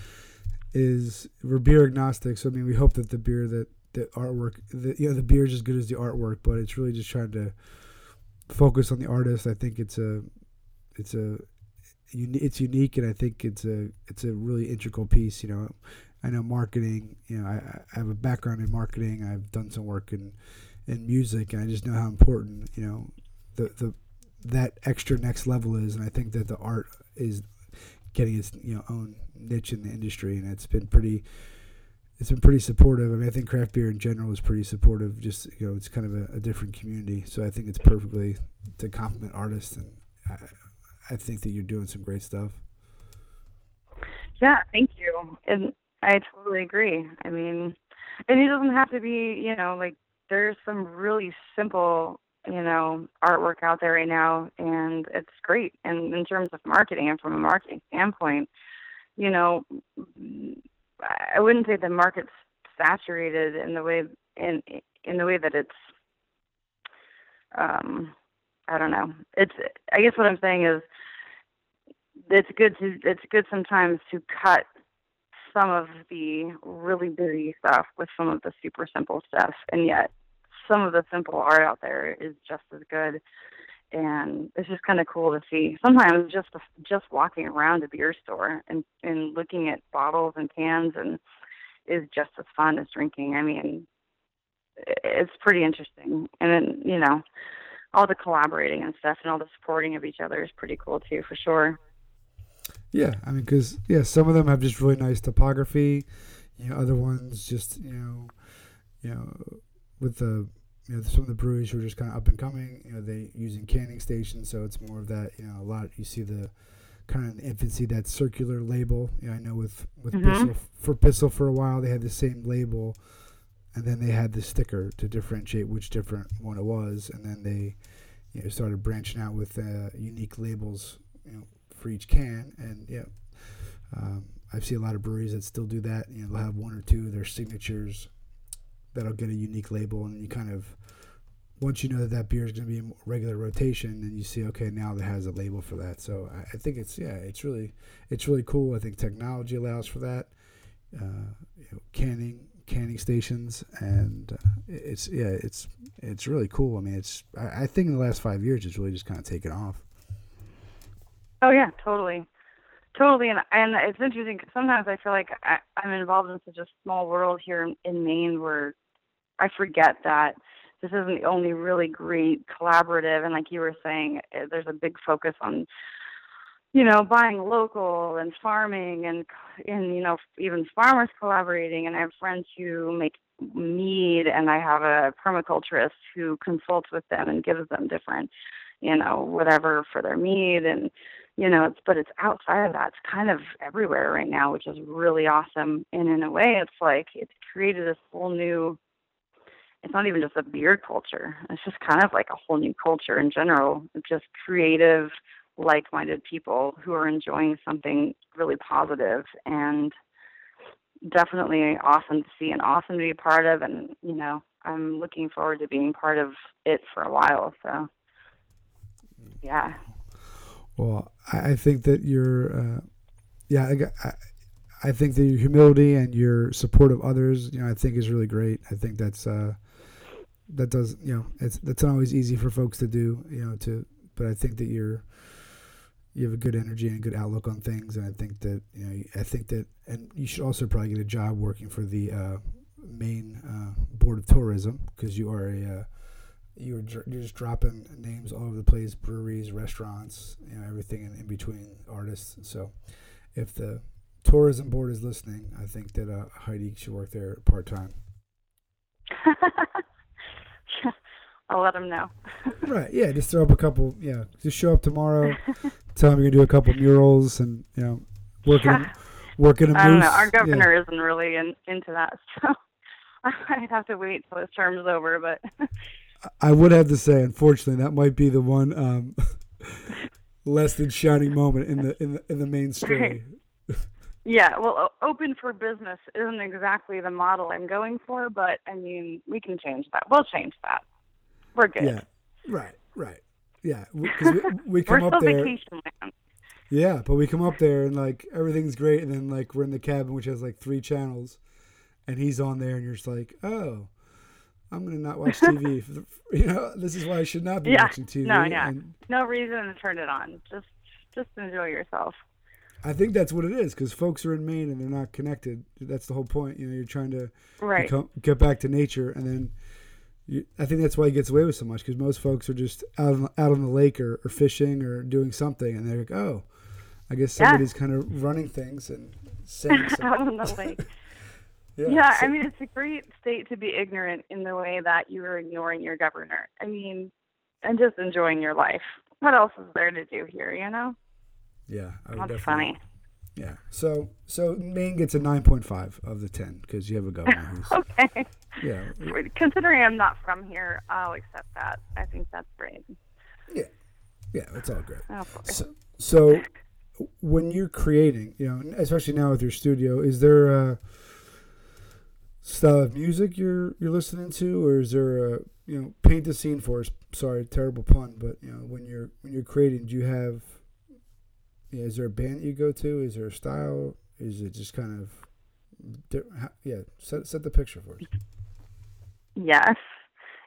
S3: is we're beer agnostic. So I mean, we hope that the beer that the artwork, the, you know, the beer is as good as the artwork, but it's really just trying to focus on the artist. I think it's a, it's a, it's unique, and I think it's a it's a really integral piece. You know, I know marketing. You know, I, I have a background in marketing. I've done some work in in music, and I just know how important you know the the that extra next level is, and I think that the art is getting its you know own niche in the industry, and it's been pretty. It's been pretty supportive. I mean, I think craft beer in general is pretty supportive. Just you know, it's kind of a, a different community, so I think it's perfectly to complement artists, and I, I think that you're doing some great stuff.
S2: Yeah, thank you. And I totally agree. I mean, and it doesn't have to be, you know, like there's some really simple, you know, artwork out there right now, and it's great. And in terms of marketing and from a marketing standpoint, you know, I wouldn't say the market's saturated in the way in in the way that it's um I don't know. It's I guess what I'm saying is it's good to it's good sometimes to cut some of the really busy stuff with some of the super simple stuff and yet some of the simple art out there is just as good and it's just kind of cool to see. Sometimes just just walking around a beer store and and looking at bottles and cans and is just as fun as drinking. I mean it's pretty interesting. And then you know all the collaborating and stuff and all the supporting of each other is pretty cool too for sure.
S3: Yeah i mean because yeah some of them have just really nice topography. You know other ones just you know you know with the you know, some of the breweries who are just kind of up and coming, you know, they using canning stations, so it's more of that. You know, a lot you see the kind of infancy that circular label. You know, I know with with mm-hmm. Bissell, for Bissell for a while they had the same label, and then they had the sticker to differentiate which different one it was, and then they you know started branching out with uh, unique labels, you know, for each can, and yeah. Um, I see a lot of breweries that still do that. You know, they'll have one or two of their signatures that'll get a unique label, and you kind of once you know that that beer is going to be in regular rotation, then you see okay now that has a label for that. So I, I, think it's yeah, it's really it's really cool. I think technology allows for that. Uh, you know, canning canning stations and uh, it's yeah it's it's really cool. I mean it's I, I think in the last five years it's really just kind of taken off.
S2: Oh yeah, totally. Totally, and and it's interesting because sometimes I feel like I, I'm involved in such a small world here in, in Maine where I forget that this isn't the only really great collaborative. And like you were saying, eh, there's a big focus on, you know, buying local and farming and and you know even farmers collaborating. And I have friends who make mead, and I have a permaculturist who consults with them and gives them different, you know, whatever for their mead and you know it's but it's outside of that it's kind of everywhere right now which is really awesome and in a way it's like it's created this whole new it's not even just a beer culture. It's just kind of like a whole new culture in general. Just creative, like-minded people who are enjoying something really positive and definitely awesome to see and awesome to be part of. And you know, I'm looking forward to being part of it for a while. So, yeah.
S3: Well, I think that your, uh, yeah, I, I think that your humility and your support of others, you know, I think is really great. I think that's uh, that does you know it's that's not always easy for folks to do you know to but I think that you're you have a good energy and a good outlook on things. And I think that you know I think that and you should also probably get a job working for the uh, uh, board of tourism because you are a uh, you're you're just dropping names all over the place breweries restaurants you know everything in, in between artists. So if the tourism board is listening I think that uh, Heidi should work there part time (laughs)
S2: I'll let them know. (laughs)
S3: right. Yeah. Just throw up a couple. Yeah. Just show up tomorrow. (laughs) tell them you're gonna do a couple murals and you know working yeah. working a.
S2: I don't know. Our governor yeah. isn't really in, into that, (laughs) so I'd have to wait till his term is over. But
S3: I would have to say, unfortunately, that might be the one um, less than shining moment in the in the in the Maine story.
S2: Right. Yeah, well, open for business isn't exactly the model I'm going for, but I mean, we can change that. We'll change that. We're good.
S3: Yeah, right, right. Yeah, because (laughs) we, we, come up there. Land. Yeah, but we come up there and like everything's great, and then like we're in the cabin which has like three channels, and he's on there, and you're just like, oh, I'm gonna not watch TV. (laughs) For the, you know, this is why I should not be
S2: yeah,
S3: watching TV.
S2: No, yeah, and, no reason to turn it on. Just just enjoy yourself.
S3: I think that's what it is because folks are in Maine and they're not connected. That's the whole point. You know, you're trying to
S2: Right.
S3: become, get back to nature, and then I think that's why he gets away with so much because most folks are just out on, out on the lake or, or fishing or doing something, and they're like, oh, I guess
S2: Yeah.
S3: somebody's kind of running things and saying something. (laughs)
S2: Out on the lake. (laughs)
S3: yeah,
S2: Yeah,
S3: so-
S2: I mean, it's a great state to be ignorant in the way that you are ignoring your governor. I mean, and just enjoying your life. What else is there to do here, you know?
S3: yeah, I would
S2: That's funny.
S3: Yeah, so so Maine gets a nine point five of the ten because you have a governor who's (laughs)
S2: Okay.
S3: Yeah
S2: Considering I'm not from here, I'll accept that. I think that's great.
S3: yeah yeah it's all great.
S2: Oh.
S3: So, so when you're creating, you know, especially now with your studio, is there a style of music you're you're listening to, or is there a you know paint the scene for us? Sorry, terrible pun, but you know when you're when you're creating, do you have yeah, is there a band you go to? Is there a style? Is it just kind of yeah? Set set the picture for us.
S2: Yes.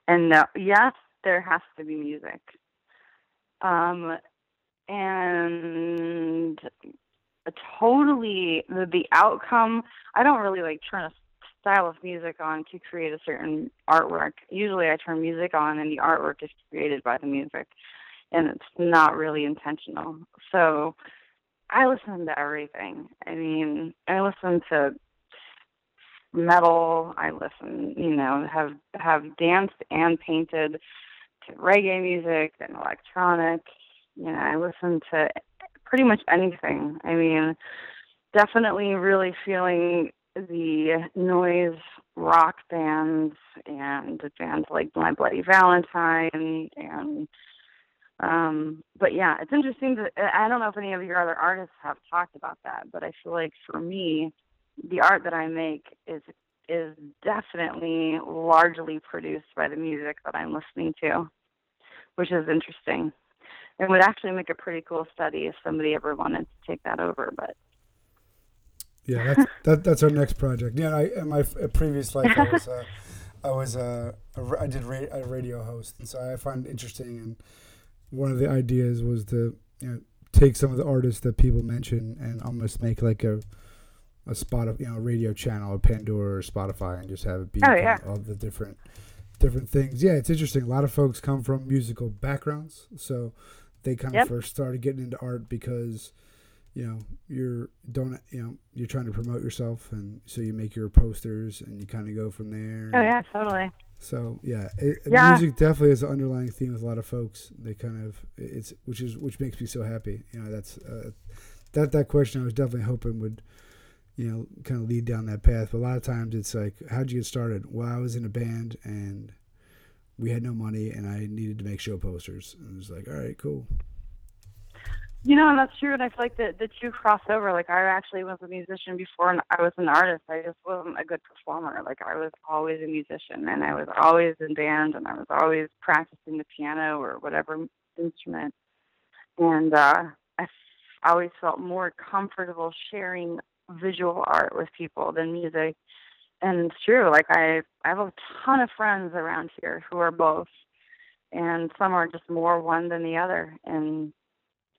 S2: And no, yes, there has to be music. Um, and totally the, the outcome. I don't really like turn a style of music on to create a certain artwork. Usually, I turn music on, and the artwork is created by the music, and it's not really intentional. So, I listen to everything. I mean, I listen to metal. I listen, you know, have have danced and painted to reggae music and electronic. You know, I listen to pretty much anything. I mean, definitely really feeling the noise rock bands and bands like My Bloody Valentine and um but yeah it's interesting that i don't know if any of your other artists have talked about that but i feel like for me the art that I make is is definitely largely produced by the music that I'm listening to, which is interesting. It would actually make a pretty cool study if somebody ever wanted to take that over. But
S3: Yeah, that's (laughs) that, that's our next project. Yeah, I in my previous life, I was uh, I was uh, a did ra- a radio host, and so I find it interesting. And one of the ideas was to you know take some of the artists that people mention and almost make like a a spot of you know radio channel, a Pandora or Spotify, and just have it be
S2: Oh, yeah.
S3: all the different different things. Yeah, it's interesting. A lot of folks come from musical backgrounds, so they kind of
S2: Yep.
S3: first started getting into art because you know you're don't you know you're trying to promote yourself and so you make your posters and you kind of go from there
S2: oh yeah, totally.
S3: so yeah, it,
S2: Yeah.
S3: music definitely is an underlying theme with a lot of folks they kind of it's which is which makes me so happy you know that's uh, that that question i was definitely hoping would you know kind of lead down that path but a lot of times it's like how'd you get started well i was in a band and we had no money and i needed to make show posters and it was like all right cool
S2: You know, and that's true. And I feel like the the two cross over. Like I actually was a musician before, and I was an artist. I just wasn't a good performer. Like I was always a musician, and I was always in band, and I was always practicing the piano or whatever instrument. And uh, I always felt more comfortable sharing visual art with people than music. And it's true. Like I, I have a ton of friends around here who are both, and some are just more one than the other. And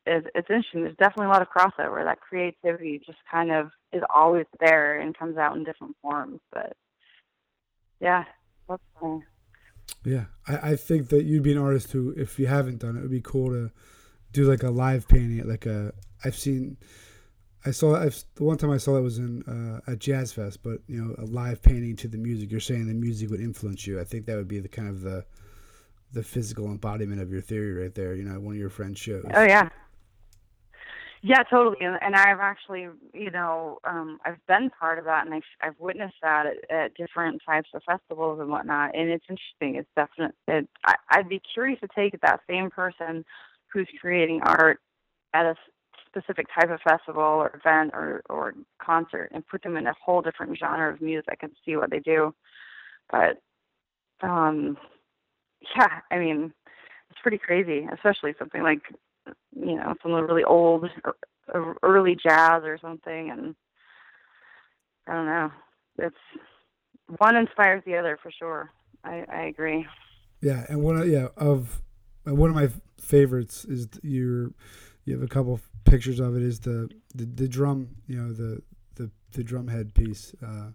S2: it's, it's interesting. There's definitely a lot of crossover. That creativity just kind of is always there and comes out in different forms. But yeah, that's cool.
S3: Yeah, I, I think that you'd be an artist who, if you haven't done it, it would be cool to do like a live painting. at Like a, I've seen, I saw, I've, the one time I saw that was in uh, at Jazz Fest, but you know, a live painting to the music. You're saying the music would influence you. I think that would be the kind of the, the physical embodiment of your theory right there. You know, one of your friends shows.
S2: Oh yeah. Yeah, totally. And, and I've actually, you know, um, I've been part of that, and I've I've witnessed that at, at different types of festivals and whatnot. And it's interesting. It's definitely. It, I, I'd be curious to take that same person who's creating art at a specific type of festival or event or or concert and put them in a whole different genre of music and see what they do. But um, (laughs) yeah, I mean, it's pretty crazy, especially something like you know, some really old or, early jazz or something and I don't know. It's one inspires the other for sure. I, I agree.
S3: Yeah, and one yeah of one of my favorites is your you have a couple pictures of it is the the, the drum, you know, the the the drum head piece. Uh,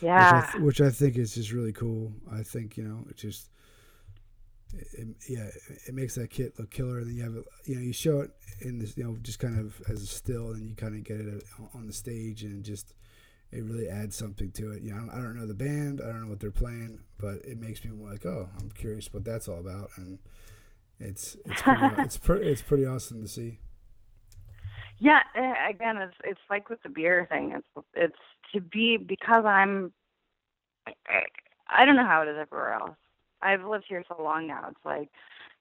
S2: Yeah.
S3: which I, th- which I think is just really cool. I think you know it just it, yeah it makes that kit look killer. And then you have it, you know you show it in this you know just kind of as a still, and you kind of get it on the stage, and just it really adds something to it. You know I don't know the band, I don't know what they're playing, but it makes me like oh I'm curious what that's all about, and it's it's pretty, (laughs) it's pretty it's pretty awesome to see.
S2: Yeah, eh, again, it's it's like with the beer thing. It's it's to be because I'm. I don't know how it is everywhere else. I've lived here so long now. It's like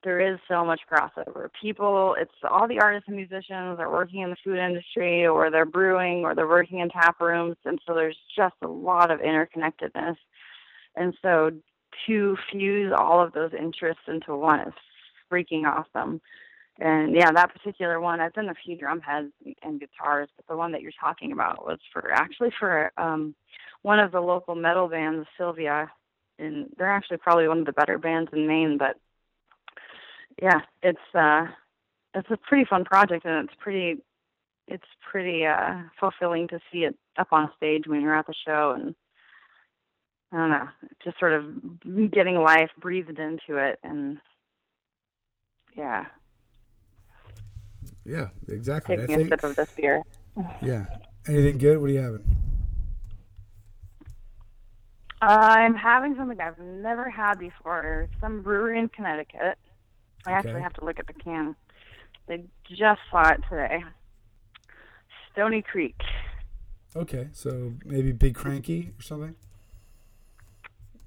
S2: there is so much crossover. People, it's all the artists and musicians are working in the food industry, or they're brewing, or they're working in tap rooms, and so there's just a lot of interconnectedness. And so to fuse all of those interests into one is freaking awesome. And yeah, that particular one, I've done a few drum heads and guitars, but the one that you're talking about was for actually for um one of the local metal bands, Sylvia, and they're actually probably one of the better bands in Maine. But yeah, it's uh it's a pretty fun project, and it's pretty it's pretty uh fulfilling to see it up on stage when you're at the show and I don't know, just sort of getting life breathed into it and yeah,
S3: Yeah, exactly. I
S2: taking a sip of this beer. (laughs)
S3: yeah. Anything good? What are you having?
S2: I'm having something I've never had before. Some brewery in Connecticut. I actually have to look at the can. They just saw it today. Stony Creek.
S3: Okay, so maybe Big Cranky or something.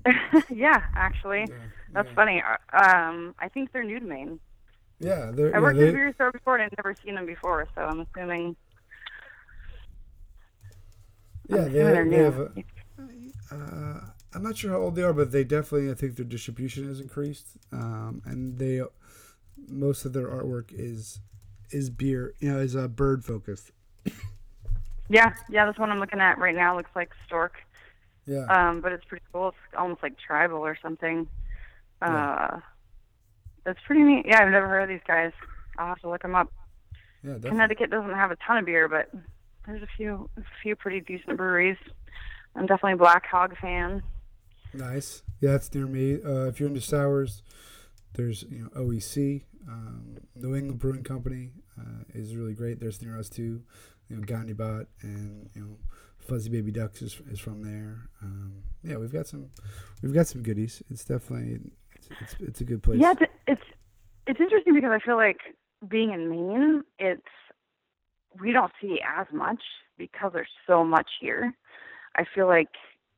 S3: (laughs)
S2: yeah, actually.
S3: Yeah,
S2: That's
S3: yeah.
S2: funny. Uh, Um, I think they're new to Maine.
S3: Yeah, they're,
S2: I
S3: yeah,
S2: worked at a beer store before and I'd never seen them before, so I'm assuming.
S3: yeah,
S2: I'm
S3: they,
S2: assuming
S3: they
S2: they're
S3: have. A, uh, I'm not sure how old they are, but they definitely, I think, their distribution has increased, um, and they most of their artwork is is beer, you know, is uh, bird focused.
S2: Yeah, yeah, this one I'm looking at right now looks like stork.
S3: Yeah,
S2: Um, but it's pretty cool. It's almost like tribal or something. Uh, it's pretty neat. Yeah, I've never heard of these guys. I'll have to look them up.
S3: yeah, definitely.
S2: Connecticut doesn't have a ton of beer, but there's a few, a few pretty decent breweries. I'm definitely a Black Hog fan.
S3: Nice. Yeah, that's near me. Uh, if you're into sours, there's you know OEC, um, New England Brewing Company uh, is really great. There's near us too. You know Gandhi-Bot and you know Fuzzy Baby Ducks is, is from there. Um, yeah, we've got some we've got some goodies. It's definitely it's it's, it's a good place.
S2: Yeah, it's, it's it's interesting because I feel like being in Maine, it's we don't see as much because there's so much here. I feel like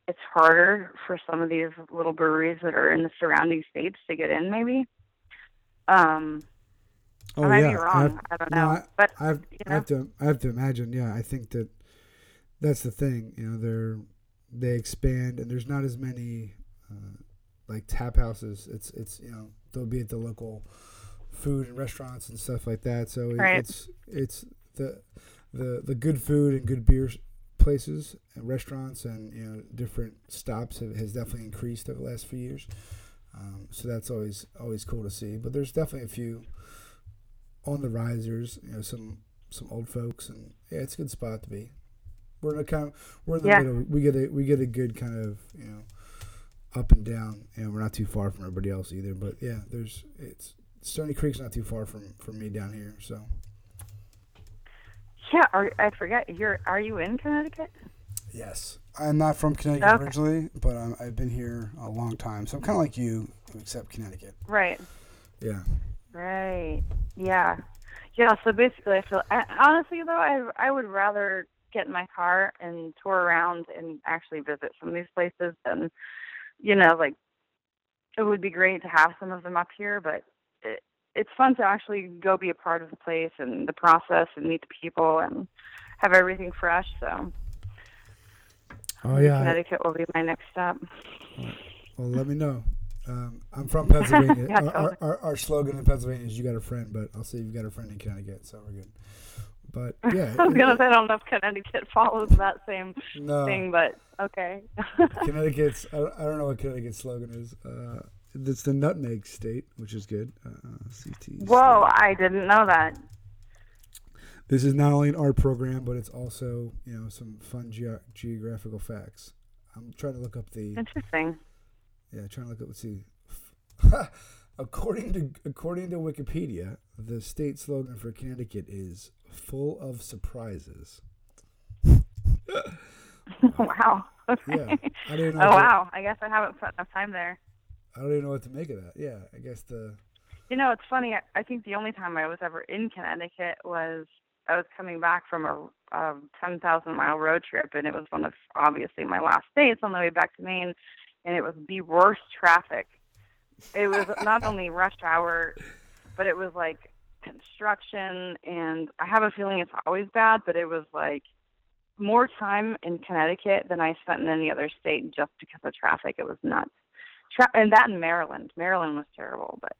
S2: it's harder for some of these little breweries that are in the surrounding states to get in, maybe. Um,
S3: oh
S2: I might
S3: yeah,
S2: be wrong.
S3: I've-
S2: I don't
S3: no,
S2: know,
S3: I-
S2: but
S3: I've,
S2: you
S3: I have to I have to imagine. Yeah, I think that that's the thing. You know, they're they expand, and there's not as many uh, like tap houses. It's it's you know they'll be at the local food and restaurants and stuff like that. So
S2: Right.
S3: it's it's the the the good food and good beer places and restaurants and you know different stops have, has definitely increased over the last few years. Um, so that's always always cool to see. But there's definitely a few on the risers. You know, some some old folks, and yeah, it's a good spot to be. We're in a kind of, we're in the
S2: Yeah.
S3: middle. We get a we get a good kind of you know up and down, and we're not too far from everybody else either. But yeah, there's it's Stony Creek's not too far from from me down here. So
S2: yeah. Are, I forget. You're are you in Connecticut?
S1: Yes. I'm not from Connecticut
S2: Okay.
S1: originally, but um, I've been here a long time. So I'm kind of like you, except Connecticut.
S2: Right.
S3: yeah,
S2: Right. Yeah. Yeah. So basically, I feel I, honestly though, I I would rather get in my car and tour around and actually visit some of these places than, you know, like it would be great to have some of them up here, but it, it's fun to actually go be a part of the place and the process and meet the people and have everything fresh. So
S3: oh yeah.
S2: Connecticut will be my next stop.
S3: well, let me know. Um, I'm from Pennsylvania. (laughs)
S2: Yeah,
S3: our, our, our, our slogan in Pennsylvania is "You got a friend," but I'll say you've got a friend in Connecticut, so we're good. But (laughs) yeah,
S2: I was gonna say I don't know if Connecticut (laughs) follows that same
S3: no,
S2: thing, but okay. (laughs)
S3: Connecticut's. I, I don't know what Connecticut's slogan is. Uh, it's the nutmeg state, which is good. Uh, CT.
S2: Whoa,
S3: state.
S2: I didn't know that.
S3: this is not only an art program, but it's also you know some fun ge- geographical facts. I'm trying to look up the
S2: Interesting.
S3: yeah, trying to look up. Let's see. according to according to Wikipedia, the state slogan for Connecticut is "full of surprises." (laughs)
S2: wow.
S3: Yeah, I don't know.
S2: oh wow. I guess I haven't spent enough time there.
S3: I don't even know what to make of that. Yeah, I guess the
S2: You know, it's funny. I, I think the only time I was ever in Connecticut was I was coming back from a, a 10,000 mile road trip, and it was one of obviously my last days on the way back to Maine, and it was the worst traffic. It was not (laughs) only rush hour, but it was like construction, and I have a feeling it's always bad, but it was like more time in Connecticut than I spent in any other state just because of traffic. It was nuts. Tra- and that in Maryland. Maryland was terrible, but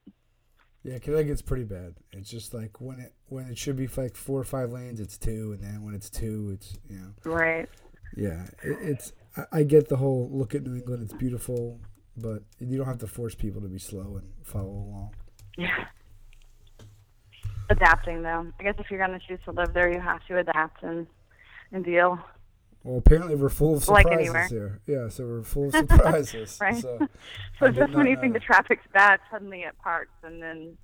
S3: yeah, Connecticut's pretty bad. It's just like when it when it should be like four or five lanes, it's two, and then when it's two, it's you know
S2: right.
S3: yeah, it, it's I, I get the whole look at New England, it's beautiful, but you don't have to force people to be slow and follow along.
S2: Yeah. Adapting though. I guess if you're gonna choose to live there you have to adapt and and deal.
S3: Well, apparently we're full of
S2: Like
S3: surprises
S2: anywhere.
S3: here. Yeah, so we're full of (laughs) surprises.
S2: Right.
S3: So
S2: So just when you think the traffic's bad, suddenly it parts and then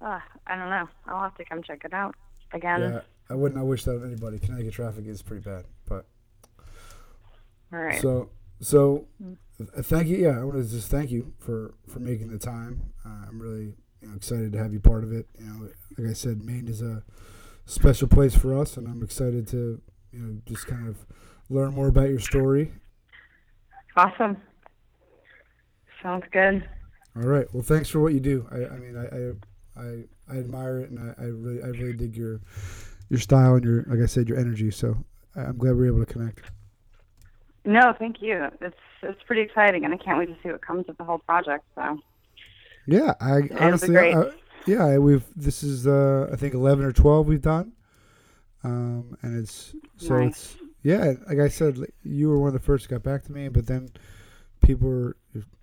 S2: uh, I don't know. I'll have to come check it out again.
S3: yeah, I wouldn't. I wish that on anybody. Connecticut traffic is pretty bad, but
S2: All right.
S3: So, so
S2: Mm.
S3: th- thank you. Yeah, I want to just thank you for for making the time. Uh, I'm really you know, excited to have you part of it. You know, like I said, Maine is a special place for us, and I'm excited to you know just kind of learn more about your story.
S2: awesome. Sounds good.
S3: All right. Well, thanks for what you do. I, I mean, I, I I I admire it, and I, I really I really dig your your style and your like I said your energy. So I'm glad we were able to connect.
S2: No, thank you. It's it's pretty exciting and I can't wait to see what comes of the whole project, so
S3: Yeah, I honestly. I, yeah, we've this is uh, I think eleven or twelve we've done, um, and it's so
S2: Nice.
S3: it's yeah, like I said, you were one of the first got back to me, but then people are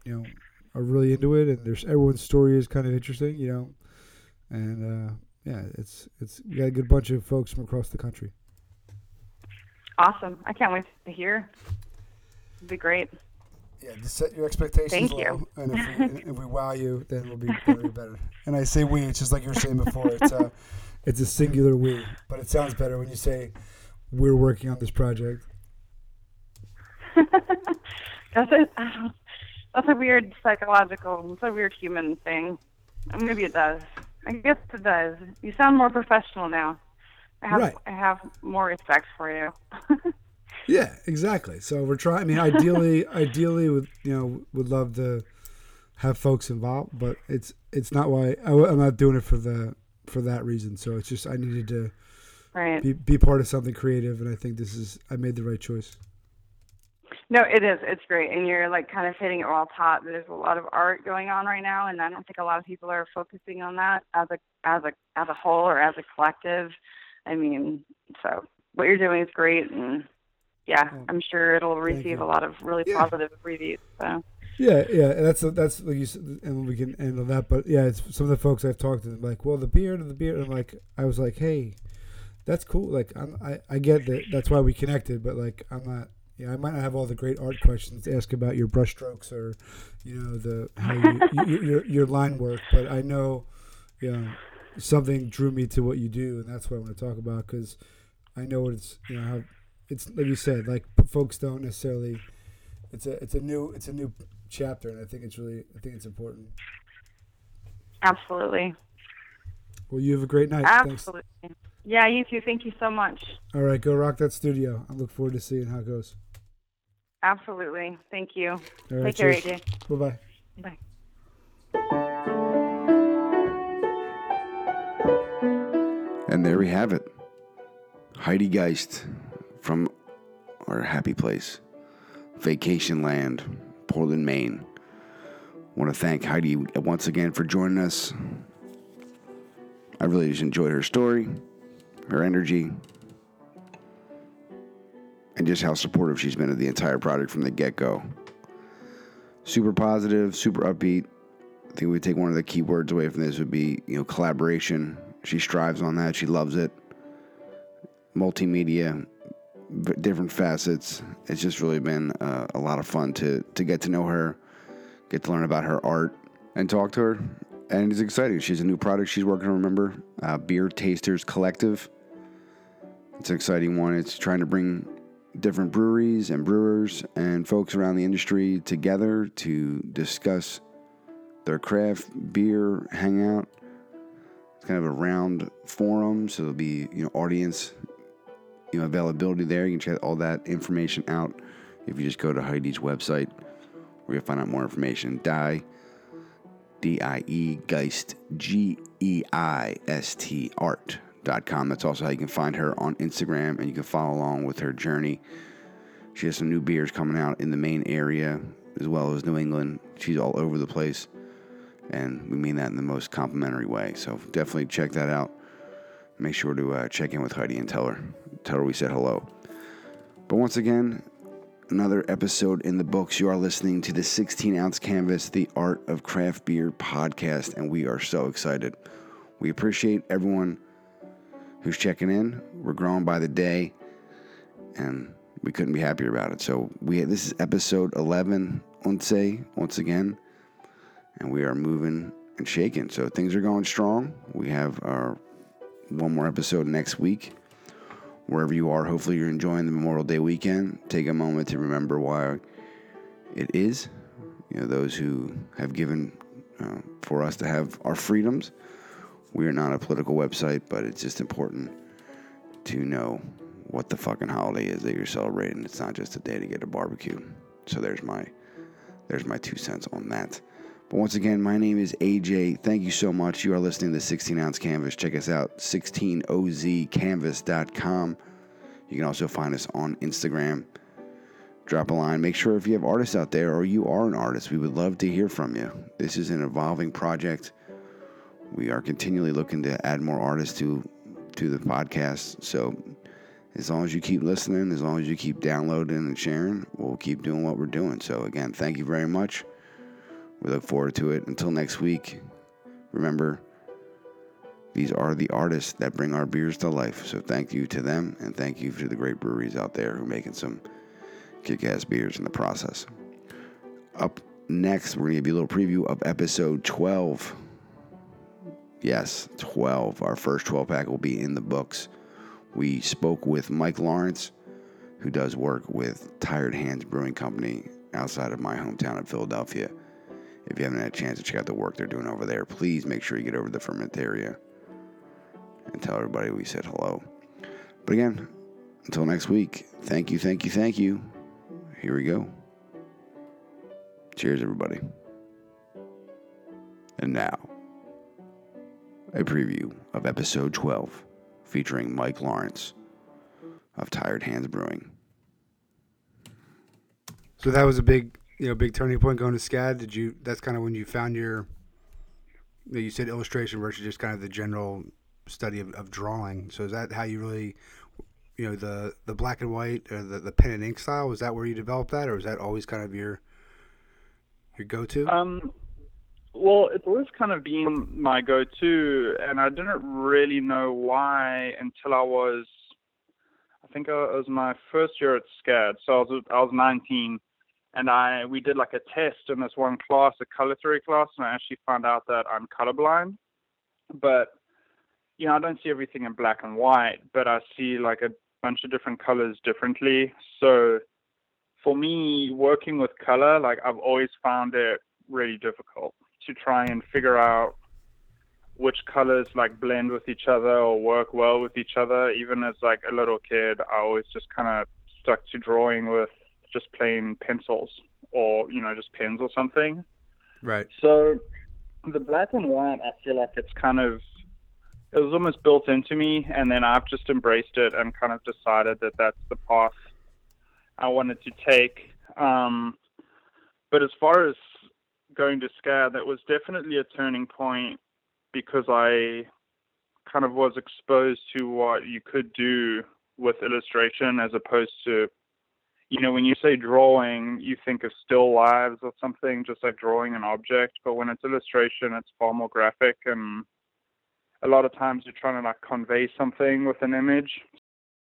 S3: you know are really into it, and there's everyone's story is kind of interesting, you know, and uh, yeah, it's it's we got a good bunch of folks from across the country.
S2: awesome. I can't wait to hear. It'd be great.
S3: Yeah, just set your expectations
S2: Thank
S3: low,
S2: you.
S3: and if we, (laughs) if we wow you, then we'll be better and better. And I say we, it's just like you were saying before. It's a, it's a singular we, but it sounds better when you say we're working on this project. (laughs)
S2: That's a (sighs) that's a weird psychological, it's a weird human thing. Maybe it does. I guess it does. You sound more professional now. I have
S3: Right.
S2: I have more respect for you. (laughs)
S3: Yeah, exactly. So we're trying. I mean, ideally, (laughs) ideally, would you know, would love to have folks involved, but it's it's not why I, am not doing it for the for that reason. So it's just I needed to
S2: right.
S3: be be part of something creative, and I think this is I made the right choice.
S2: No, it is. It's great, and you're like kind of hitting it all top. There's a lot of art going on right now, and I don't think a lot of people are focusing on that as a as a as a whole or as a collective. I mean, so what you're doing is great, and yeah,
S3: Well,
S2: I'm sure it'll receive a lot of really
S3: Yeah.
S2: positive reviews. So
S3: Yeah, yeah, and that's that's like you said, and we can end on that. But yeah, it's some of the folks I've talked to, like, well, the beard and the beard. I'm like, I was like, hey, that's cool. Like, I'm, I I get that. That's why we connected. But like, I'm not. Yeah, I might not have all the great art questions to ask about your brushstrokes or, you know, the how (laughs) you, you, your your line work. But I know, you know, something drew me to what you do, and that's what I want to talk about because I know what it's you know how it's like you said like folks don't necessarily. It's a it's a new it's a new chapter, and I think it's really I think it's important.
S2: absolutely,
S3: Well, you have a great night. Thanks.
S2: Yeah, you too. Thank you so much.
S3: All right, go rock that studio. I look forward to seeing how it goes.
S2: Absolutely. Thank you.
S3: All right,
S2: Take care,
S3: cheers.
S2: AJ.
S3: Bye bye.
S2: Bye.
S1: And there we have it. Heidi Geist from our happy place, Vacation Land, Portland, Maine. Want to thank Heidi once again for joining us. I really just enjoyed her story, her energy, and just how supportive she's been of the entire project from the get go. Super positive, super upbeat. I think we take one of the key words away from this would be, you know, collaboration. She strives on that. She loves it. multimedia, different facets. It's just really been uh, a lot of fun to to get to know her, get to learn about her art, and talk to her. And it's exciting. She's a new product she's working on. Remember, uh, Beer Tasters Collective. It's an exciting one. It's trying to bring different breweries and brewers and folks around the industry together to discuss their craft beer hangout. It's kind of a round forum, so there'll be you know audience, you know availability there. You can check all that information out if you just go to Heidi's website, where you'll find out more information. Die, D I E Geist, G E I S T art com. That's also how you can find her on Instagram and you can follow along with her journey. She has some new beers coming out in the Maine area as well as New England. She's all over the place, and we mean that in the most complimentary way. So definitely check that out. Make sure to uh, check in with Heidi and tell her, tell her we said hello. But once again, another episode in the books. You are listening to the 16 ounce canvas, the Art of Craft Beer podcast, and we are so excited. We appreciate everyone who's checking in. We're growing by the day, and we couldn't be happier about it. So we this is episode 11, once once again, and we are moving and shaking. So things are going strong. We have our one more episode next week. Wherever you are, hopefully you're enjoying the Memorial Day weekend. Take a moment to remember why it is. You know, those who have given uh, for us to have our freedoms we are not a political website, but it's just important to know what the fucking holiday is that you're celebrating. It's not just a day to get a barbecue. So there's my there's my two cents on that. But once again, my name is AJ. Thank you so much. You are listening to 16 Ounce Canvas. Check us out, 16ozcanvas.com. You can also find us on Instagram. Drop a line. Make sure if you have artists out there or you are an artist, we would love to hear from you. This is an evolving project we are continually looking to add more artists to to the podcast. So as long as you keep listening, as long as you keep downloading and sharing, we'll keep doing what we're doing. So again, thank you very much. We look forward to it. Until next week, remember these are the artists that bring our beers to life. So thank you to them and thank you to the great breweries out there who are making some kick ass beers in the process. Up next, we're going to give you a little preview of episode 12. Yes, 12. Our first 12 pack will be in the books. We spoke with Mike Lawrence, who does work with Tired Hands Brewing Company outside of my hometown of Philadelphia. If you haven't had a chance to check out the work they're doing over there, please make sure you get over to the Fermentaria and tell everybody we said hello. But again, until next week, thank you, thank you, thank you. Here we go. Cheers, everybody. And now a preview of episode 12 featuring Mike Lawrence of Tired Hands Brewing.
S3: So that was a big, you know, big turning point going to SCAD. Did you? That's kind of when you found your. You said illustration versus just kind of the general study of, of drawing. So is that how you really, you know, the the black and white or the the pen and ink style? Was that where you developed that, or was that always kind of your your go to?
S4: Um, well, it's always kind of been my go-to, and I didn't really know why until I was, I think it was my first year at SCAD. So I was I was 19, and I we did like a test in this one class, a color theory class, and I actually found out that I'm colorblind. But you know, I don't see everything in black and white, but I see like a bunch of different colors differently. So for me, working with color, like I've always found it really difficult to try and figure out which colors like blend with each other or work well with each other. Even as like a little kid, I always just kind of stuck to drawing with just plain pencils or you know just pens or something.
S3: Right.
S4: So the black and white, I feel like it's kind of it was almost built into me, and then I've just embraced it and kind of decided that that's the path I wanted to take. Um, but as far as going to SCAD, that was definitely a turning point because I kind of was exposed to what you could do with illustration as opposed to, you know, when you say drawing, you think of still lives or something, just like drawing an object. But when it's illustration, it's far more graphic and a lot of times you're trying to like convey something with an image.